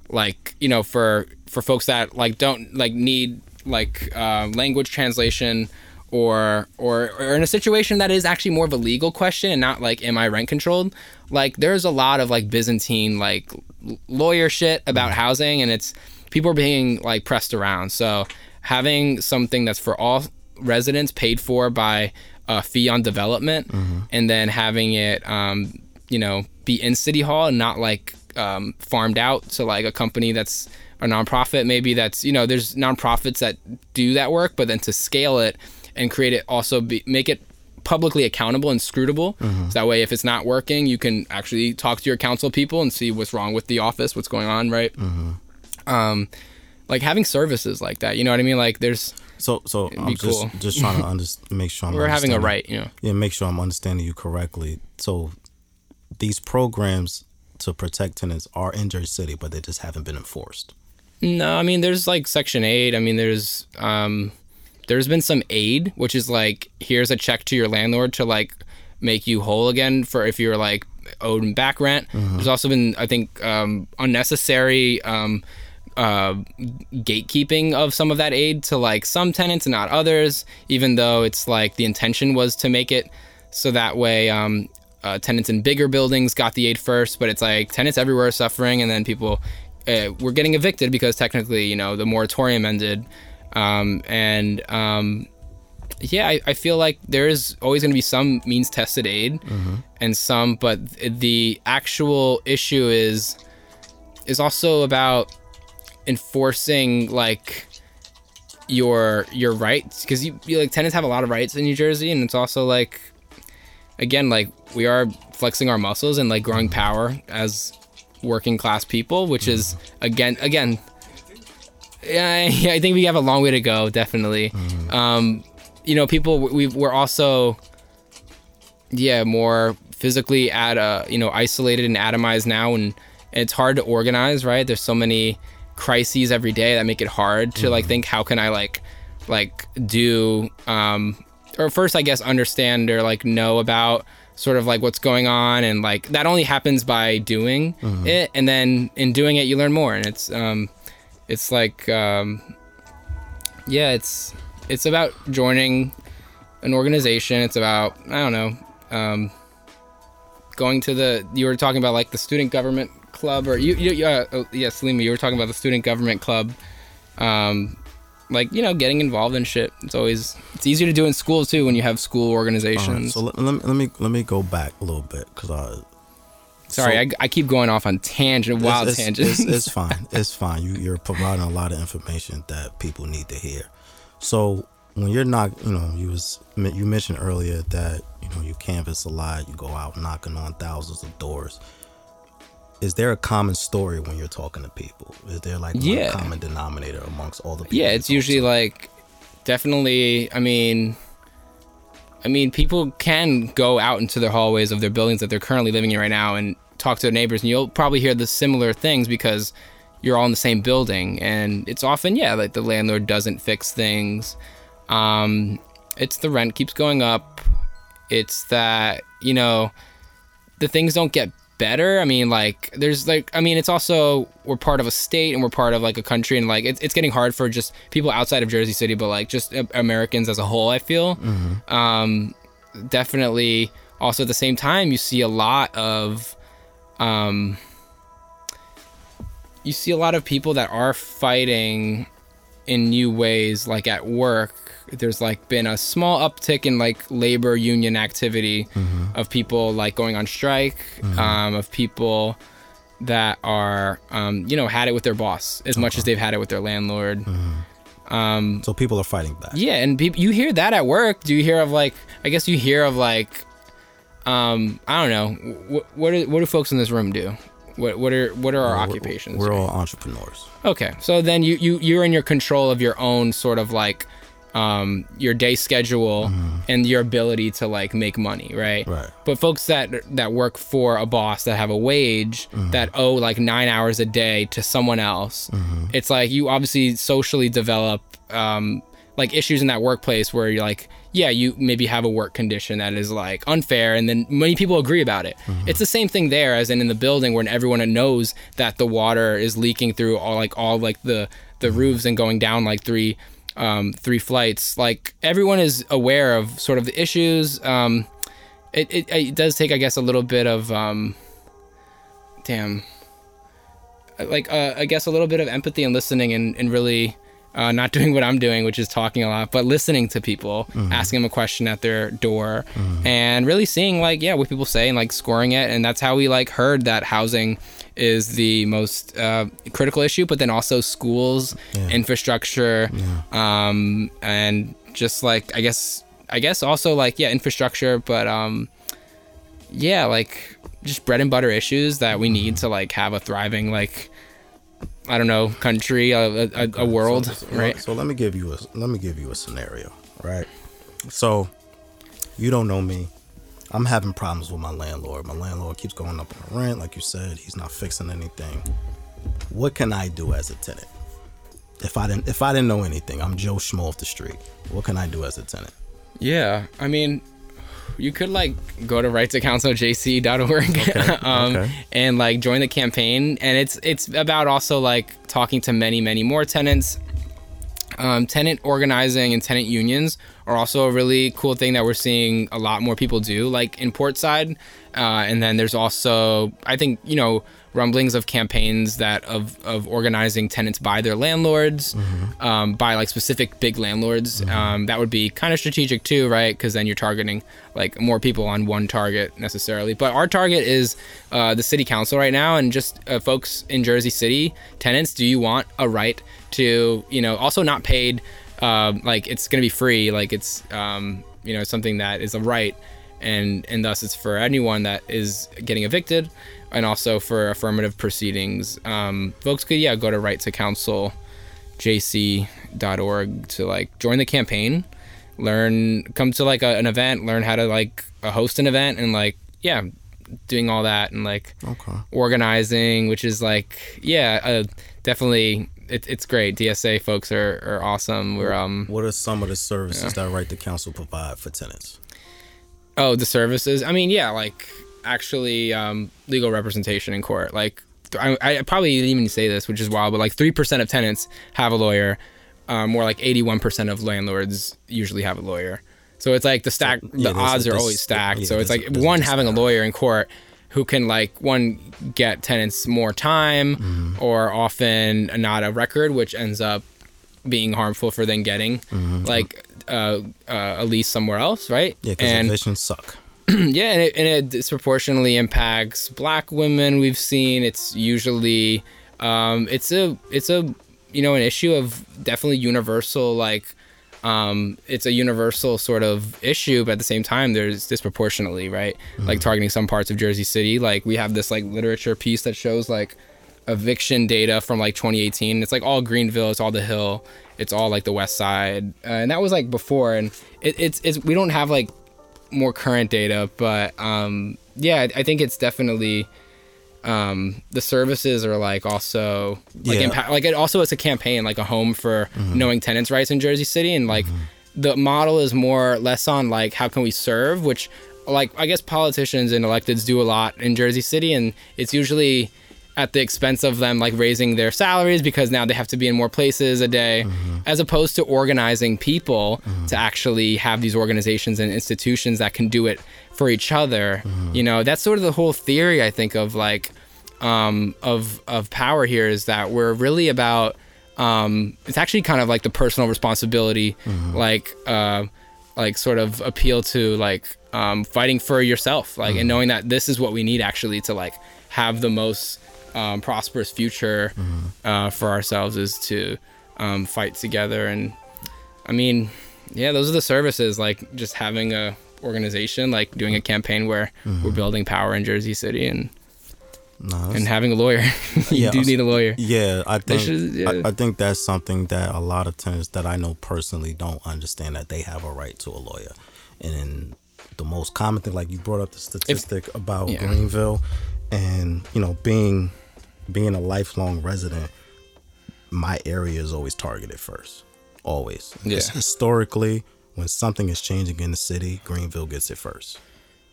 like you know for for folks that like don't like need like uh, language translation or, or or in a situation that is actually more of a legal question and not like am I rent controlled? Like there's a lot of like Byzantine like lawyer shit about housing and it's people are being like pressed around. So having something that's for all residents paid for by a fee on development and then having it um, you know be in city hall and not like um, farmed out to like a company that's a nonprofit maybe that's you know there's nonprofits that do that work but then to scale it and create it also be make it publicly accountable and scrutable so that way if it's not working you can actually talk to your council people and see what's wrong with the office what's going on right um like having services like that you know what i mean like there's So so I'm just cool. just trying to under, make sure I'm we're having a right you know Yeah, make sure I'm understanding you correctly. So these programs to protect tenants are in Jersey City, but they just haven't been enforced. No, I mean there's like Section Eight. I mean there's um, there's been some aid, which is like here's a check to your landlord to like make you whole again for if you're like owed back rent. There's also been I think um, unnecessary um, uh, gatekeeping of some of that aid to like some tenants and not others, even though it's like the intention was to make it so that way um, uh, tenants in bigger buildings got the aid first, but it's like tenants everywhere are suffering, and then people uh, were getting evicted because technically, you know, the moratorium ended, um, and um, yeah, I, I feel like there is always going to be some means tested aid, and some, but the actual issue is is also about enforcing like your your rights because you, you like tenants have a lot of rights in New Jersey, and it's also like again like we are flexing our muscles and like growing power as working class people, which is again again. Yeah, yeah, I think we have a long way to go. Definitely, um, you know, people we we're also, yeah, more physically at a you know isolated and atomized now, and it's hard to organize. Right, there's so many crises every day that make it hard to like think how can I like like do um or first I guess understand or like know about sort of like what's going on and like that only happens by doing it and then in doing it you learn more and it's um it's like um yeah it's it's about joining an organization. It's about i don't know um going to the you were talking about like the student government club or you, you uh, oh, yeah Salima, you were talking about the student government club. Um like you know getting involved in shit. It's always it's easier to do in school too when you have school right, organizations. so let, let, me, let me let me go back a little bit because I sorry so- I, I keep going off on tangent wild it's, it's- tangents It's, it's fine. It's fine. You, you're providing a lot of information that people need to hear. So when you're not, you know, you was you mentioned earlier that you know you canvas a lot. You go out knocking on thousands of doors. Is there a common story when you're talking to people? Is there like Yeah. common denominator amongst all the people? yeah it's usually to? like definitely i mean i mean people can go out into their hallways of their buildings that they're currently living in right now and talk to their neighbors and you'll probably hear the similar things because you're all in the same building. And it's often yeah like the landlord doesn't fix things. Um it's the rent keeps going up. It's that you know the things don't get better. I mean, like there's like I mean, it's also we're part of a state and we're part of like a country and like it's it's getting hard for just people outside of Jersey City, but like just Americans as a whole. I feel um, definitely also at the same time, you see a lot of, um, you see a lot of people that are fighting in new ways, like at work. There's like been a small uptick in like labor union activity of people like going on strike, um, of people that are, um, you know, had it with their boss as much as they've had it with their landlord. So people are fighting back. Yeah, and peop you hear that at work. Do you hear of like? I guess you hear of like, um, I don't know. What what do, what do folks in this room do? What what are what are our We're- occupations? We're all entrepreneurs. Okay, so then you you you're in your control of your own sort of like um your day schedule and your ability to like make money, right? Right. But folks that that work for a boss that have a wage that owe like 9 hours a day to someone else. It's like you obviously socially develop um like issues in that workplace where you're like yeah you maybe have a work condition that is like unfair and then many people agree about it. It's the same thing there as in in the building when everyone knows that the water is leaking through all like all like the the roofs and going down like three um three flights. Like everyone is aware of sort of the issues. Um it, it, it does take i guess a little bit of um damn like uh, I guess a little bit of empathy and listening and, and really uh, not doing what I'm doing, which is talking a lot, but listening to people, asking them a question at their door, and really seeing like yeah what people say and like scoring it, and that's how we like heard that housing is the most uh, critical issue, but then also schools, infrastructure, um, and just like I guess I guess also like yeah infrastructure, but um, yeah like just bread and butter issues that we need to like have a thriving like I don't know country a, a, a world So, so- right So let me give you a let me give you a scenario, right? So you don't know me. I'm having problems with my landlord. My landlord keeps going up on the rent, like you said. He's not fixing anything. What can I do as a tenant? If I didn't if I didn't know anything, I'm Joe Schmo off the street. What can I do as a tenant? yeah I mean you could like go to right to counsel.jc.org um, okay. and like join the campaign and it's it's about also like talking to many many more tenants um, tenant organizing and tenant unions are also a really cool thing that we're seeing a lot more people do, like in Portside. Uh, and then there's also, I think, you know, rumblings of campaigns that of of organizing tenants by their landlords, um, by like specific big landlords. Um, that would be kind of strategic too, right? Because then you're targeting like more people on one target necessarily. But our target is uh, the city council right now, and just uh, folks in Jersey City, tenants. Do you want a right to, you know, also not paid? Um, like it's gonna be free. Like it's, um, you know, something that is a right and and thus it's for anyone that is getting evicted and also for affirmative proceedings um, folks could yeah go to right to counsel jc.org to like join the campaign learn come to like a, an event learn how to like uh, host an event and like yeah doing all that and like Okay. organizing which is like yeah uh, definitely it, it's great dsa folks are, are awesome we're um What are some of the services that Right to Counsel provide for tenants? Oh, the services. I mean, yeah, like actually um, legal representation in court. Like I, I probably didn't even say this, which is wild, but like three percent of tenants have a lawyer. Um, more like eighty-one percent of landlords usually have a lawyer. So it's like the stack. yeah, the odds are always stacked. yeah, so it's like one having a lawyer in court who can like one get tenants more time Mm-hmm. or often not a record, which ends up being harmful for then getting Mm-hmm. like uh, uh, a lease somewhere else, right? Yeah, because evictions suck. yeah, and it, and it disproportionately impacts black women. We've seen it's usually um, it's a it's a you know an issue of definitely universal like um, it's a universal sort of issue, but at the same time, there's disproportionately right like targeting some parts of Jersey City. Like we have this like literature piece that shows like eviction data from like 2018. It's like all Greenville, it's all the Hill, it's all like the West Side, uh, and that was like before. And it, it's it's we don't have like more current data, but um, yeah, I, I think it's definitely um, the services are like also like Yeah. impact like it also it's a campaign like a home for knowing tenants' rights in Jersey City, and like the model is more less on like how can we serve, which like I guess politicians and electeds do a lot in Jersey City, and it's usually at the expense of them like raising their salaries because now they have to be in more places a day as opposed to organizing people to actually have these organizations and institutions that can do it for each other. You know, that's sort of the whole theory I think of like um, of of power here is that we're really about um, it's actually kind of like the personal responsibility, like uh, like sort of appeal to like um, fighting for yourself, like and knowing that this is what we need actually to like have the most um, prosperous future uh, for ourselves is to um, fight together and I mean, yeah, those are the services like just having a organization, like doing a campaign where we're building power in Jersey City and No, and having a lawyer. you Yeah, do need a lawyer. Yeah, I think should- yeah. I, I think that's something that a lot of tenants that I know personally don't understand that they have a right to a lawyer. And the most common thing, like you brought up the statistic about yeah. Greenville, and you know being being a lifelong resident, my area is always targeted first. Always. Yeah. It's historically, when something is changing in the city, Greenville gets it first.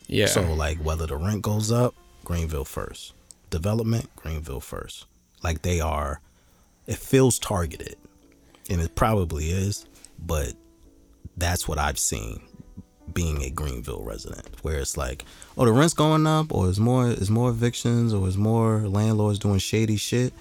Yeah. So like whether the rent goes up, Greenville first. Development, Greenville first. Like they are it feels targeted. And it probably is, but that's what I've seen being a Greenville resident. Where it's like, oh the rent's going up or is more is more evictions or is more landlords doing shady shit.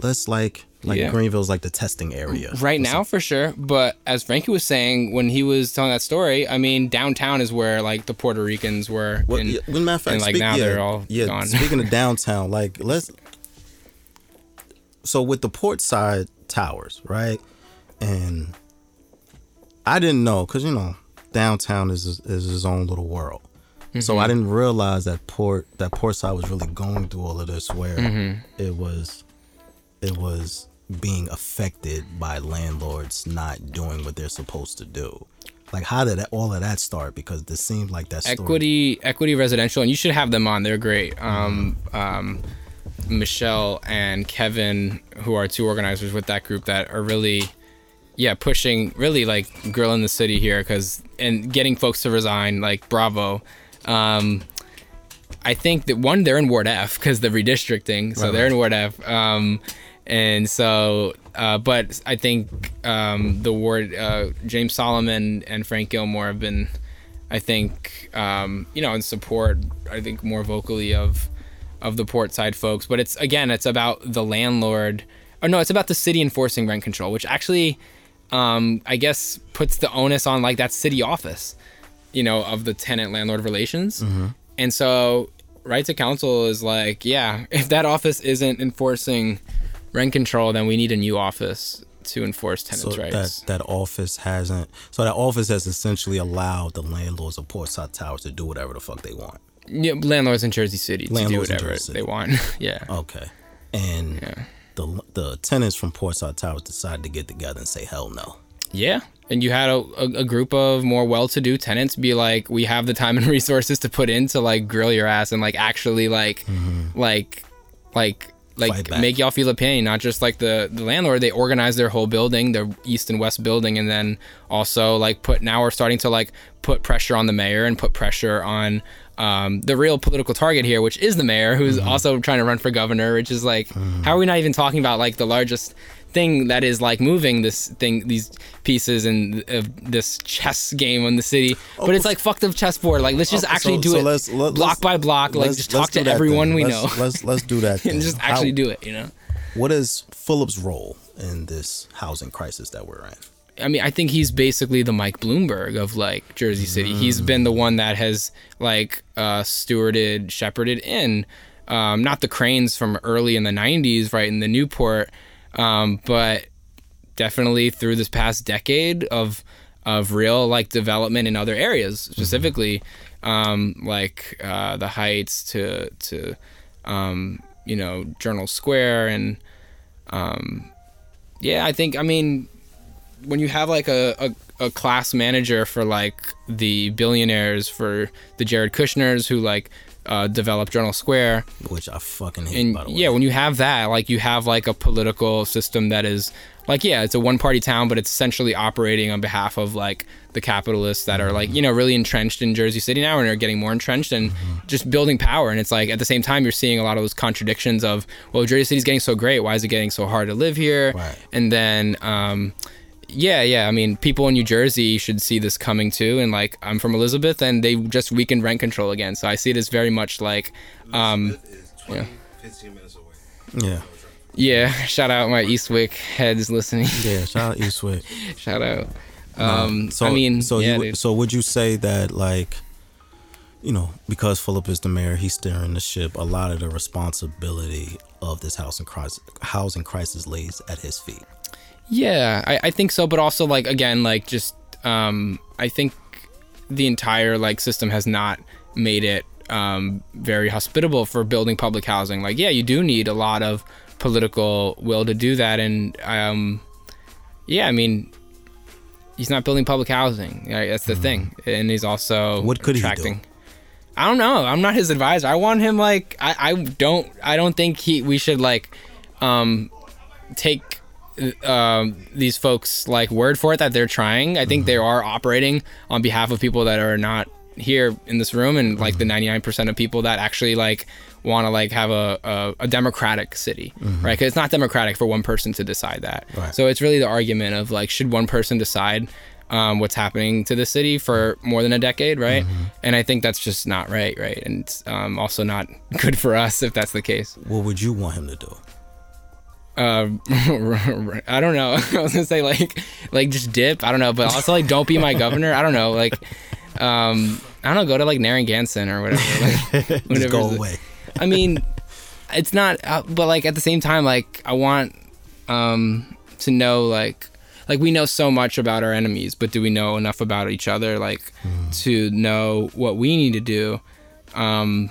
Let's like like Yeah. Greenville's like the testing area. right now for sure but as frankie was saying when he was telling that story i mean downtown is where like the puerto ricans were Well, and- yeah, well, matter of fact, and, like, speak- now yeah, they're all yeah. gone. Speaking of downtown, like let's. So with the port side towers, right, and I didn't know because you know downtown is is his own little world. So Mm-hmm. I didn't realize that port that port side was really going through all of this, where Mm-hmm. it was, it was being affected by landlords not doing what they're supposed to do. Like how did that, all of that start? Because this seemed like that story equity equity residential and you should have them on they're great um, um, michelle and kevin who are two organizers with that group that are really yeah pushing really like grilling the city here because and getting folks to resign like bravo um, I think that one they're in Ward F because the redistricting, so Right, they're right. in Ward F. Um, and so, uh, but I think um, the ward uh, James Solomon and Frank Gilmore have been, I think, um, you know, in support. I think more vocally of of the port side folks. But it's again, it's about the landlord. Oh no, it's about the city enforcing rent control, which actually, um, I guess, puts the onus on like that city office, you know, of the tenant landlord relations. And so, right to counsel is like, yeah, if that office isn't enforcing rent control, then we need a new office to enforce so tenants' rights. that that office hasn't so that office has essentially allowed the landlords of Portside Towers to do whatever the fuck they want. yeah, landlords in Jersey City to do Landlords whatever they want. yeah. Okay. And Yeah. The the tenants from Portside Towers decided to get together and say hell no. Yeah. And you had a, a, a group of more well-to-do tenants be like, we have the time and resources to put in to like grill your ass and like actually like, mm-hmm. like, like, like make y'all feel the pain. Not just like the the landlord. They organized their whole building, their east and west building, and then also like put. Now we're starting to like put pressure on the mayor and put pressure on. Um, the real political target here, which is the mayor, who's also trying to run for governor, which is like, how are we not even talking about like the largest thing that is like moving this thing, these pieces and uh, this chess game in the city. but it's like fuck the chessboard. Like let's just Okay, actually so- do so it let's- let- block by block. Like just talk to everyone then. we Let's- know Let's let's do that and just actually How- do it. You know. What is Fulop's role in this housing crisis that we're in? I mean, I think he's basically the Mike Bloomberg of like Jersey City. He's been the one that has like uh, stewarded, shepherded in, um, not the cranes from early in the '90s, right in the Newport, um, but definitely through this past decade of of real like development in other areas, specifically um, like uh, the Heights to to um, you know Journal Square and um, yeah, I think I mean when you have like a, a, a class manager for like the billionaires for the Jared Kushners who like uh, developed Journal Square Which I fucking hate. and by the way. yeah when you have that like you have like a political system that is like yeah it's a one party town but it's essentially operating on behalf of like the capitalists that are like you know really entrenched in Jersey City now and are getting more entrenched and just building power and it's like at the same time you're seeing a lot of those contradictions of well Jersey City's getting so great why is it getting so hard to live here Right. and then um yeah, yeah. I mean, people in New Jersey should see this coming too. And like, I'm from Elizabeth, and they just weakened rent control again. So I see it as very much like, um, 20, 15 minutes away. Yeah. yeah. Shout out my Eastwick heads listening. Yeah. Shout out Eastwick. shout out. Um, so I mean, so yeah, you, so would you say that like, you know, because Fulop is the mayor, he's steering the ship. A lot of the responsibility of this housing crisis, housing crisis, lays at his feet. Yeah, I, I think so, but also like again, like just um, I think the entire like system has not made it um, very hospitable for building public housing. Like, yeah, you do need a lot of political will to do that, and um, yeah, I mean, he's not building public housing. Right? That's the thing, and he's also. What could he do? attracting. I don't know. I'm not his advisor. I want him like I, I don't I don't think he we should like um take um, these folks like word for it that they're trying. I think they are operating on behalf of people that are not here in this room and like the 99% of people that actually like want to like have a, a, a democratic city right? Because it's not democratic for one person to decide that. Right. so it's really the argument of like should one person decide um, what's happening to the city for more than a decade right? And i think that's just not right right? And it's um, also not good for us if that's the case. What would you want him to do? Uh, I don't know. I was gonna say like, like just dip. I don't know, but also like don't be my governor. I don't know. Like, um, I don't know. Go to like Narragansett or whatever. Like, Just go away. I mean, it's not. Uh, but like at the same time, like I want um to know like like we know so much about our enemies, but do we know enough about each other like to know what we need to do? Um,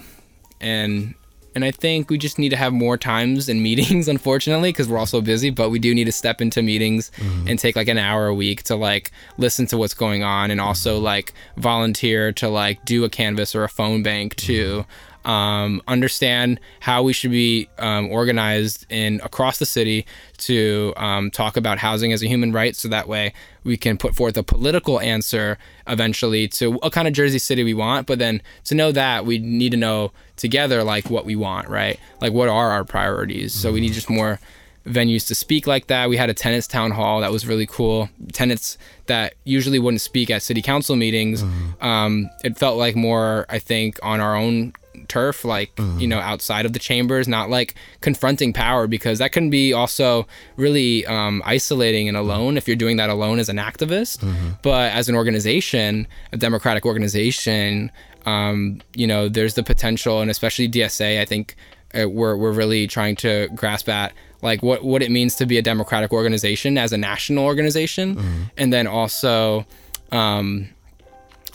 and and I think we just need to have more times and meetings, unfortunately, because we're all so busy. But we do need to step into meetings mm-hmm. and take like an hour a week to like listen to what's going on, and also mm-hmm. like volunteer to like do a canvas or a phone bank to mm-hmm. Um, understand how we should be um, organized in across the city to um, talk about housing as a human right, so that way we can put forth a political answer eventually to what kind of Jersey City we want. But then to know that, we need to know together like what we want, right? Like what are our priorities? So we need just more venues to speak like that. We had a tenants town hall that was really cool. Tenants that usually wouldn't speak at city council meetings. Um, it felt like more, I think, on our own turf, like you know, outside of the chambers, not like confronting power, because that can be also really um, isolating and alone if you're doing that alone as an activist. But as an organization, a democratic organization, um, you know, there's the potential, and especially DSA, I think uh, we're we're really trying to grasp at like what what it means to be a democratic organization as a national organization, and then also. Um,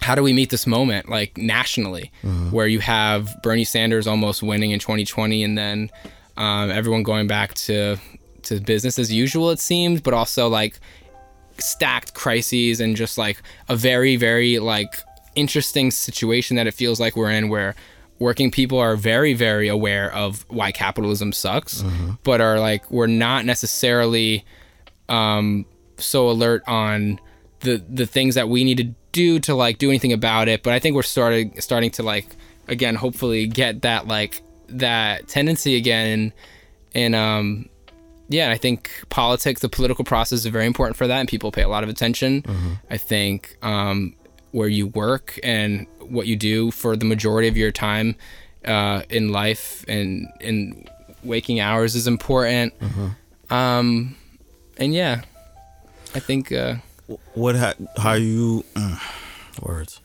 how do we meet this moment like nationally? Where you have bernie sanders almost winning in 2020 and then um, everyone going back to to business as usual it seems but also like stacked crises and just like a very very like interesting situation that it feels like we're in where working people are very very aware of why capitalism sucks but are like we're not necessarily um so alert on the the things that we need to do to like do anything about it but i think we're starting starting to like again hopefully get that like that tendency again. And um yeah i think politics the political process is very important for that and people pay a lot of attention. I think um where you work and what you do for the majority of your time uh in life and in waking hours is important. Um and yeah i think uh What ha- how you mm, words?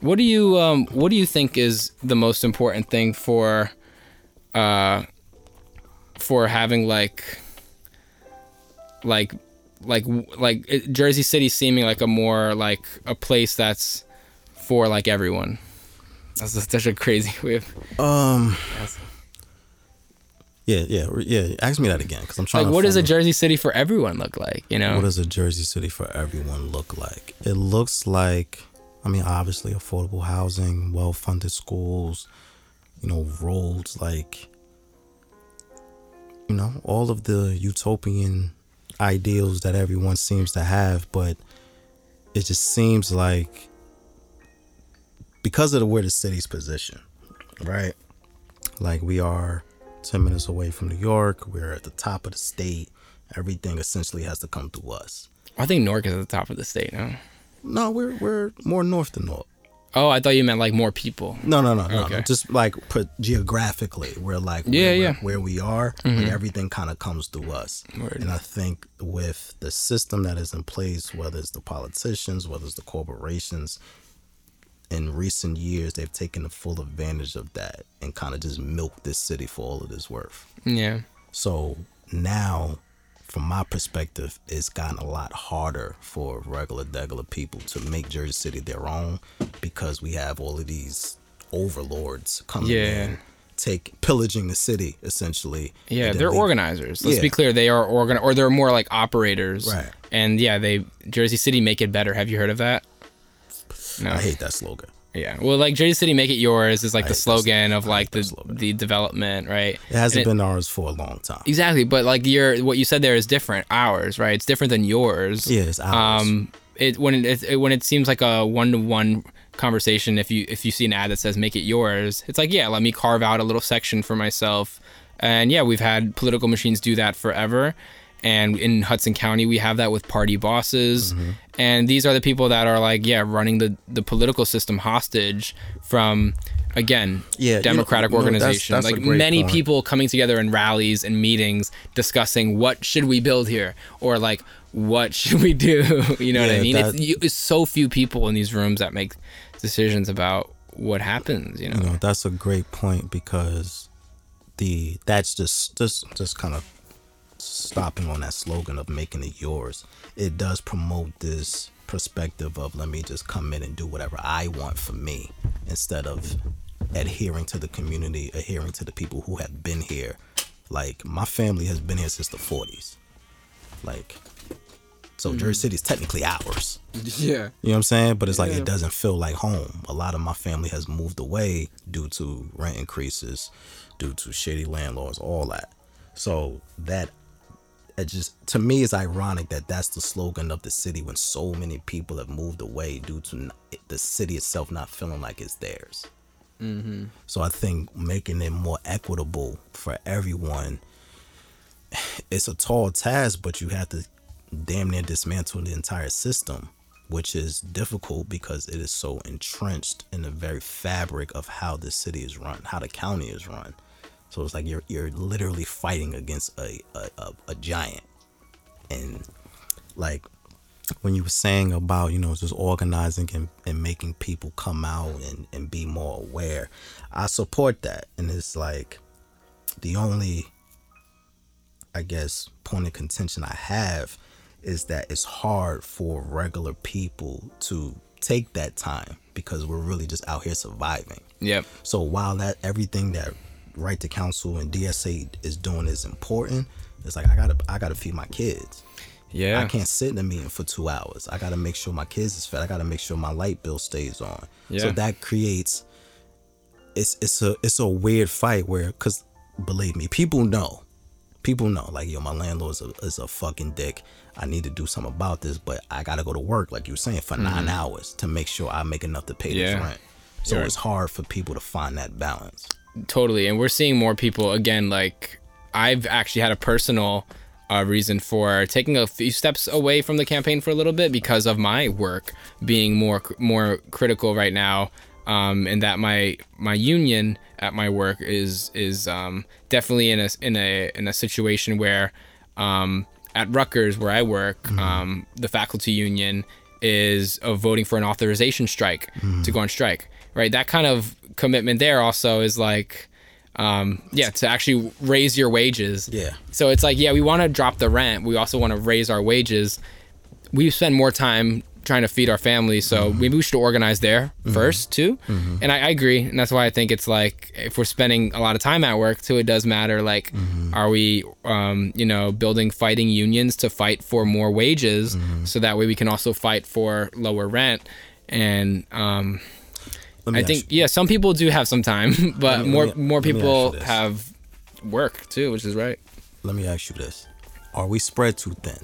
What do you um what do you think is the most important thing for uh for having like like like like Jersey City seeming like a more like a place that's for like everyone. That's just such a crazy way of Um. Yeah, yeah, yeah. Ask me that again, because I'm trying. like to what does a Jersey City for everyone look like, you know? What does a Jersey City for everyone look like? It looks like, I mean, obviously affordable housing, well-funded schools, you know, roads, like, you know, all of the utopian ideals that everyone seems to have, but it just seems like because of the where the city's position, right? Like we are 10 minutes away from New York, we're at the top of the state. Everything essentially has to come through us. I think Newark is at the top of the state now. No, we're we're more north than Newark. Oh, I thought you meant like more people. No, no, no, no. Just like put geographically, we're like Yeah, where, yeah. Mm-hmm. where we are, like everything kind of comes through us. Word. And I think with the system that is in place, whether it's the politicians, whether it's the corporations, in recent years they've taken the full advantage of that and kind of just milked this city for all it is worth. Yeah. So now, from my perspective, it's gotten a lot harder for regular, degular people to make Jersey City their own because we have all of these overlords coming Yeah. in, take pillaging the city essentially. Yeah, they're leave- organizers. Let's Yeah. be clear, they are organ or they're more like operators. Right. And yeah, they Jersey City make it better. Have you heard of that? No. I hate that slogan. Yeah. Well, like Jersey City make it yours is like I the slogan of like the the development, right? It hasn't And been ours for a long time. Exactly, but like your what you said there is different. Ours, right? It's different than yours. Yeah, it's ours. Um, it when it, it when it seems like a one to one conversation. If you if you see an ad that says "make it yours," it's like yeah, let me carve out a little section for myself. And yeah, we've had political machines do that forever. And in Hudson County, we have that with party bosses. Mm-hmm. And these are the people that are like, yeah, running the, the political system hostage from, again, Yeah, democratic you know, that's- organizations. that's a like many point. people coming together in rallies and meetings discussing what should we build here or like what should we do you know what i mean that- it's, you, it's so few people in these rooms that make decisions about what happens you know, you know that's a great point because the that's just just just kind of stopping on that slogan of making it yours it does promote this perspective of let me just come in and do whatever i want for me instead of adhering to the community adhering to the people who have been here like my family has been here since the 40s like so mm. jersey city is technically ours yeah you know what I'm saying? But it's like Yeah. it doesn't feel like home. A lot of my family has moved away due to rent increases, due to shady landlords, all that. So that it just to me is ironic that that's the slogan of the city when so many people have moved away due to the city itself not feeling like it's theirs. Mm-hmm. So I think making it more equitable for everyone, it's a tall task, but you have to damn near dismantle the entire system, which is difficult because it is so entrenched in the very fabric of how the city is run, how the county is run. So it's like you're you're literally fighting against a a, a, a giant, and like when you were saying about you know just organizing and, and making people come out and, and be more aware i support that. And it's like the only i guess point of contention i have is that it's hard for regular people to take that time because we're really just out here surviving. Yep. So while that everything that right to counsel and dsa is doing is important it's like i gotta i gotta feed my kids yeah I can't sit in a meeting for two hours. I got to make sure my kids is fed. I got to make sure my light bill stays on. Yeah. So that creates it's it's a it's a weird fight where because believe me, people know, people know like yo, my landlord is a, is a fucking dick. I need to do something about this, but I got to go to work like you were saying for nine hours to make sure I make enough to pay this Mm-hmm. Rent. So it's hard for people to find that balance. Totally and we're seeing more people again like i've actually had a personal uh, reason for taking a few steps away from the campaign for a little bit because of my work being more more critical right now um, and that my my union at my work is is um, definitely in a in a in a situation where um, at Rutgers where I work um, the faculty union is of voting for an authorization strike to go on strike right? That kind of commitment there also is like um, yeah to actually raise your wages. Yeah. so it's like yeah we want to drop the rent. We also want to raise our wages. We spend more time trying to feed our family, so maybe we should organize there first too. And I, I agree and that's why i think it's like if we're spending a lot of time at work too it does matter like are we um, you know building fighting unions to fight for more wages so that way we can also fight for lower rent. And um, i think yeah some people do have some time but me- more me- more let me ask you people have work too which is right let me ask you this: Are we spread too thin?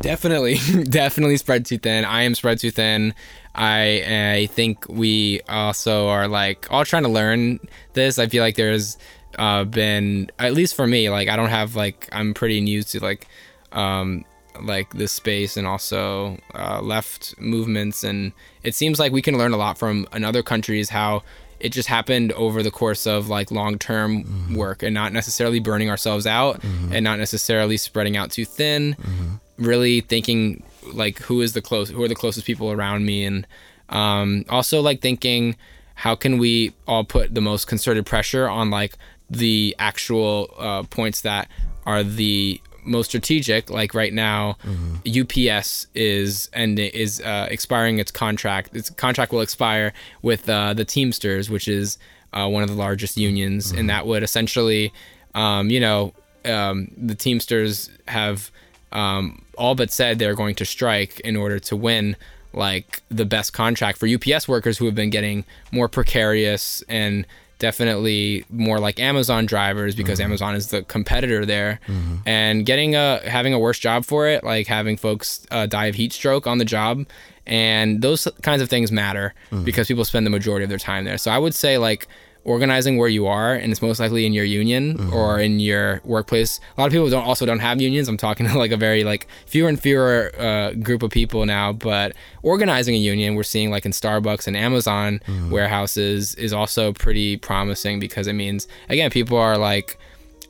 Definitely, definitely spread too thin. I am spread too thin. I I think we also are like all trying to learn this. I feel like there's uh, been at least for me like I don't have like I'm pretty new to like um, like this space and also uh, left movements and it seems like we can learn a lot from another countries how it just happened over the course of like long-term mm-hmm. work and not necessarily burning ourselves out mm-hmm. and not necessarily spreading out too thin mm-hmm. really thinking like who is the close who are the closest people around me and um, also like thinking how can we all put the most concerted pressure on like the actual uh, points that are the most strategic. Like right now, mm-hmm. UPS is and is uh, expiring its contract. Its contract will expire with uh, the Teamsters, which is uh, one of the largest unions, mm-hmm. and that would essentially, um, you know, um, the Teamsters have um, all but said they're going to strike in order to win like the best contract for UPS workers who have been getting more precarious and definitely more like Amazon drivers because mm-hmm. Amazon is the competitor there, mm-hmm. and getting a having a worse job for it, like having folks uh, die of heat stroke on the job, and those kinds of things matter mm-hmm. because people spend the majority of their time there. So I would say like organizing where you are and it's most likely in your union mm-hmm. or in your workplace a lot of people don't also don't have unions i'm talking to like a very like fewer and fewer uh, group of people now but organizing a union we're seeing like in starbucks and amazon mm-hmm. warehouses is also pretty promising because it means again people are like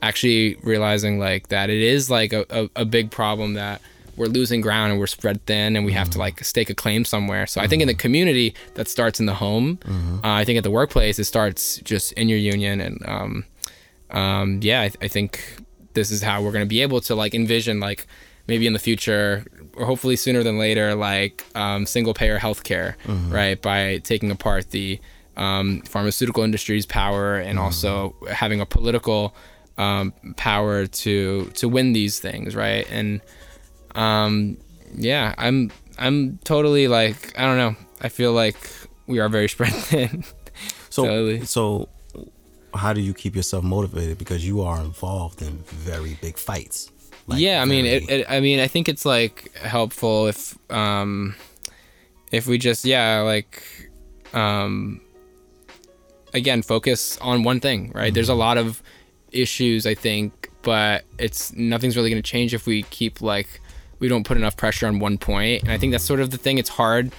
actually realizing like that it is like a, a, a big problem that we're losing ground and we're spread thin and we have to mm-hmm. like stake a claim somewhere. So I think in the mm-hmm. community that starts in the home. Mm-hmm. Uh, I think at the workplace it starts just in your union and um, um, yeah, I, th- I think this is how we're gonna be able to like envision like maybe in the future or hopefully sooner than later like um, single payer healthcare, right? By taking apart the um, pharmaceutical industry's power and also having a political um, power to to win these things, right? And um, yeah, I'm I'm totally like I don't know. I feel like we are very spread thin. so totally. so how do you keep yourself motivated because you are involved in very big fights? Like yeah, I mean, it, it, I mean, I think it's like helpful if um if we just yeah like um again focus on one thing right mm-hmm. there's a lot of issues i think but it's nothing's really going to change if we keep like we don't put enough pressure on one point. And I think that's sort of the thing. It's hard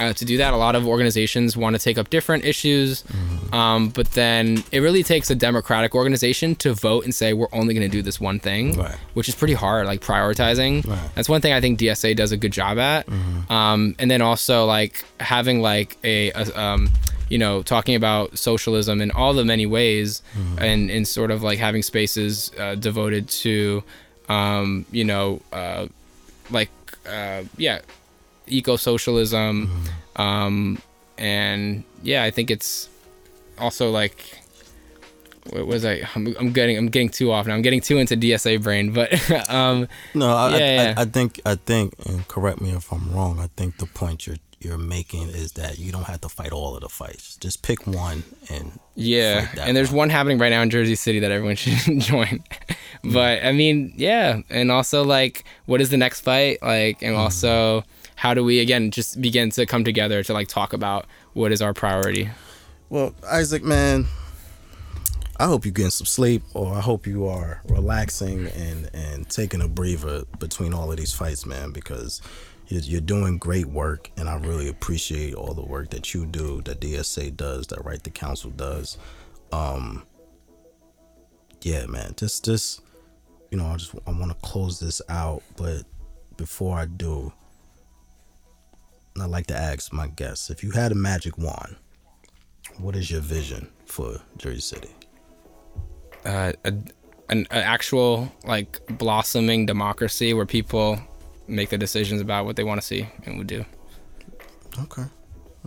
uh, to do that. A lot of organizations want to take up different issues, mm-hmm. um, but then it really takes a democratic organization to vote and say we're only going to do this one thing, right. which is pretty hard. Like prioritizing. Right. That's one thing I think DSA does a good job at. Mm-hmm. Um, and then also like having like a, a um, you know, talking about socialism in all the many ways, mm-hmm. and and sort of like having spaces uh, devoted to, um, you know. Uh, like uh, yeah, eco socialism, mm-hmm. um, and yeah, I think it's also like what was I? I'm, I'm, getting I'm getting too off now. I'm getting too into DSA brain, but um, no, I, yeah, I, I, I, think I think, and correct me if I'm wrong. I think the point you're you're making is that you don't have to fight all of the fights. Just pick one and yeah. And there's one. one happening right now in Jersey City that everyone should join. But I mean, yeah, and also like, what is the next fight? Like, and mm. also how do we again just begin to come together to like talk about what is our priority? Well, Isaac, man, I hope you're getting some sleep, or I hope you are relaxing and and taking a breather between all of these fights, man, because you're doing great work, and I really appreciate all the work that you do, that DSA does, that Right to Counsel does. Um, yeah, man, just just you know, I just I want to close this out, but before I do, I'd like to ask my guests if you had a magic wand, what is your vision for Jersey City? Uh, a, an, an actual like blossoming democracy where people make the decisions about what they want to see and would do. Okay,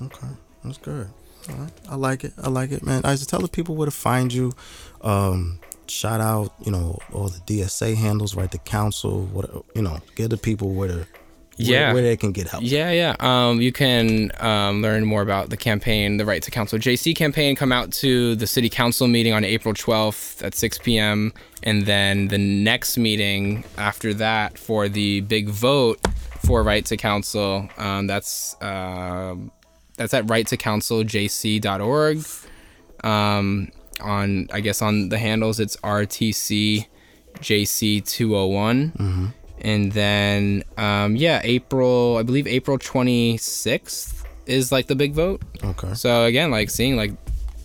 okay, that's good. All right, I like it. I like it, man. I just tell the people where to find you. Um, shout out, you know, all the DSA handles, Right to Counsel, what you know, get the people where to yeah. where, where, they can get help. Yeah yeah. Um, you can um, learn more about the campaign the right to counsel jc campaign. Come out to the city council meeting on april 12th at 6 p.m and then the next meeting after that for the big vote for right to counsel um, that's uh, that's at right to counsel jc.org um, on i guess on the handles it's rtc jc 201 mm-hmm and then um, yeah, April. I believe April twenty sixth is like the big vote. Okay. So again, like seeing like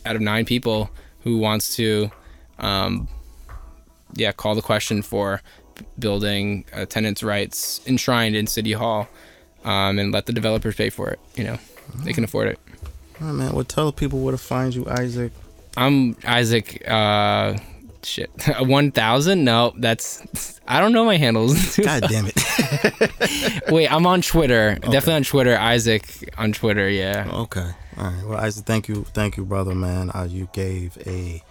out of nine people who wants to, um, yeah, call the question for building uh, tenants' rights enshrined in City Hall, um, and let the developers pay for it. You know, they can afford it. All right, man. Well, tell people where to find you, Isaac. I'm Isaac. Uh, shit, one thousand? No, that's I don't know my handles. God damn it. Wait, I'm on Twitter. Definitely on Twitter. Isaac on Twitter. Yeah. Okay. All right. Well, Isaac, thank you, thank you, brother, man. Uh, you gave a,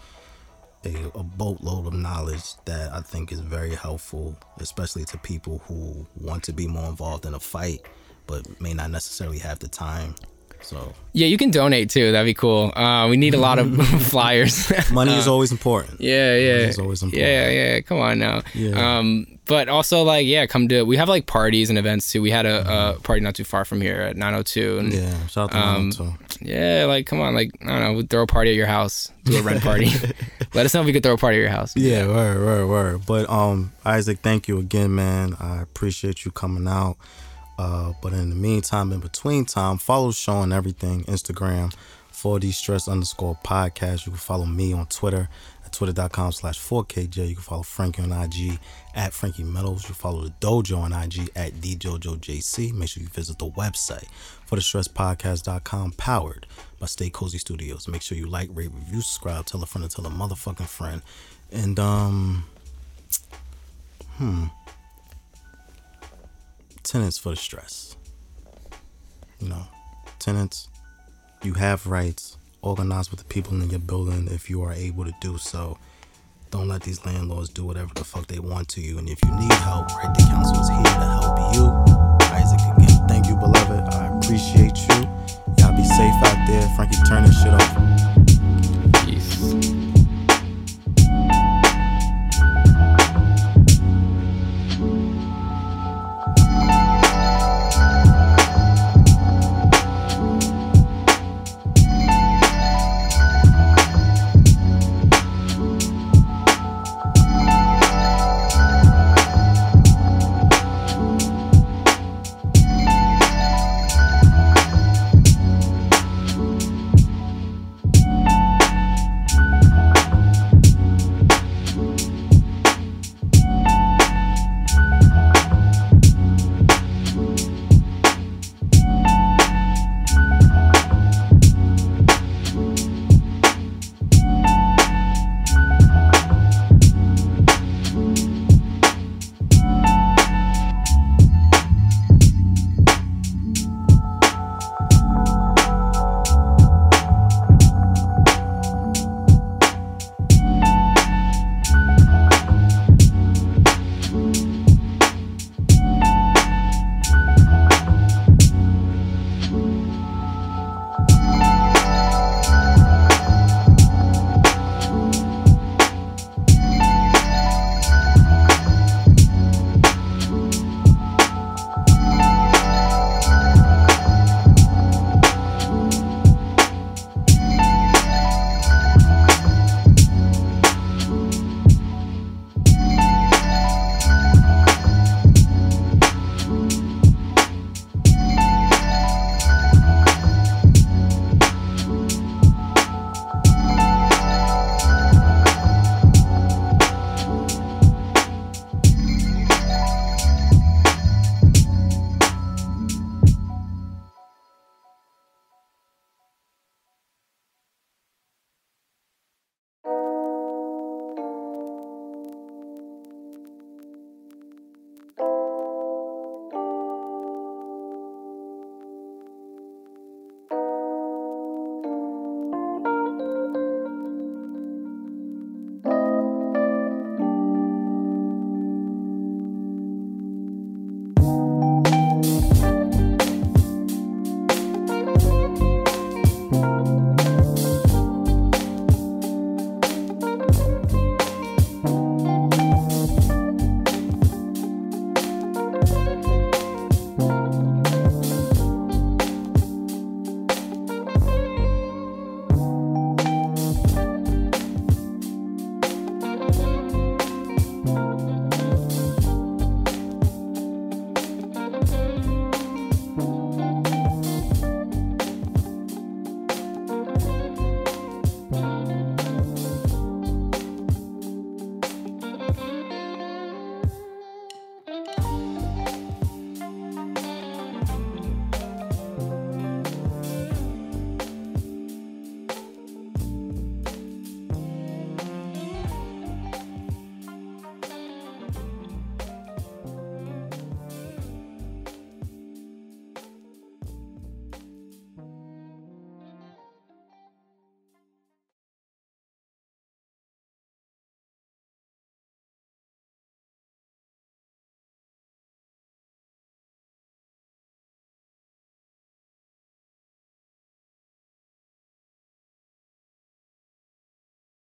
a a boatload of knowledge that I think is very helpful, especially to people who want to be more involved in a fight, but may not necessarily have the time. So Yeah, you can donate too. That'd be cool. Uh, we need a lot of flyers. money is always important. Yeah, yeah. is always important. Yeah, yeah. Come on now. Yeah. Um, but also like yeah, come to. We have like parties and events too. We had a, Mm-hmm. a party not too far from here at 902, and yeah. Yeah. Shout out to Um, yeah, like come on, like I don't know, we'd throw a party at your house, do a rent party. Let us know if we could throw a party at your house. Yeah, word, word, word. But um, Isaac, thank you again, man. I appreciate you coming out. Uh, but in the meantime, in between time, follow on everything Instagram, forthestress underscore podcast. You can follow me on Twitter at twitter.com slash 4KJae. You can follow Frankie on IG at Frankie Metalz. You follow the dojo on IG at thedojojc. Make sure you visit the website for the stresspodcast.com powered by Stay Cozy Studios. Make sure you like, rate, review, subscribe, tell a friend, tell a motherfucking friend. And um hmm tenants for the stress. You know, tenants, you have rights. Organize with the people in your building if you are able to do so. Don't let these landlords do whatever the fuck they want to you. And if you need help, Right to Counsel is here to help you. Isaac, again, thank you, beloved. I appreciate you. Y'all be safe out there. Frankie, turn this shit off.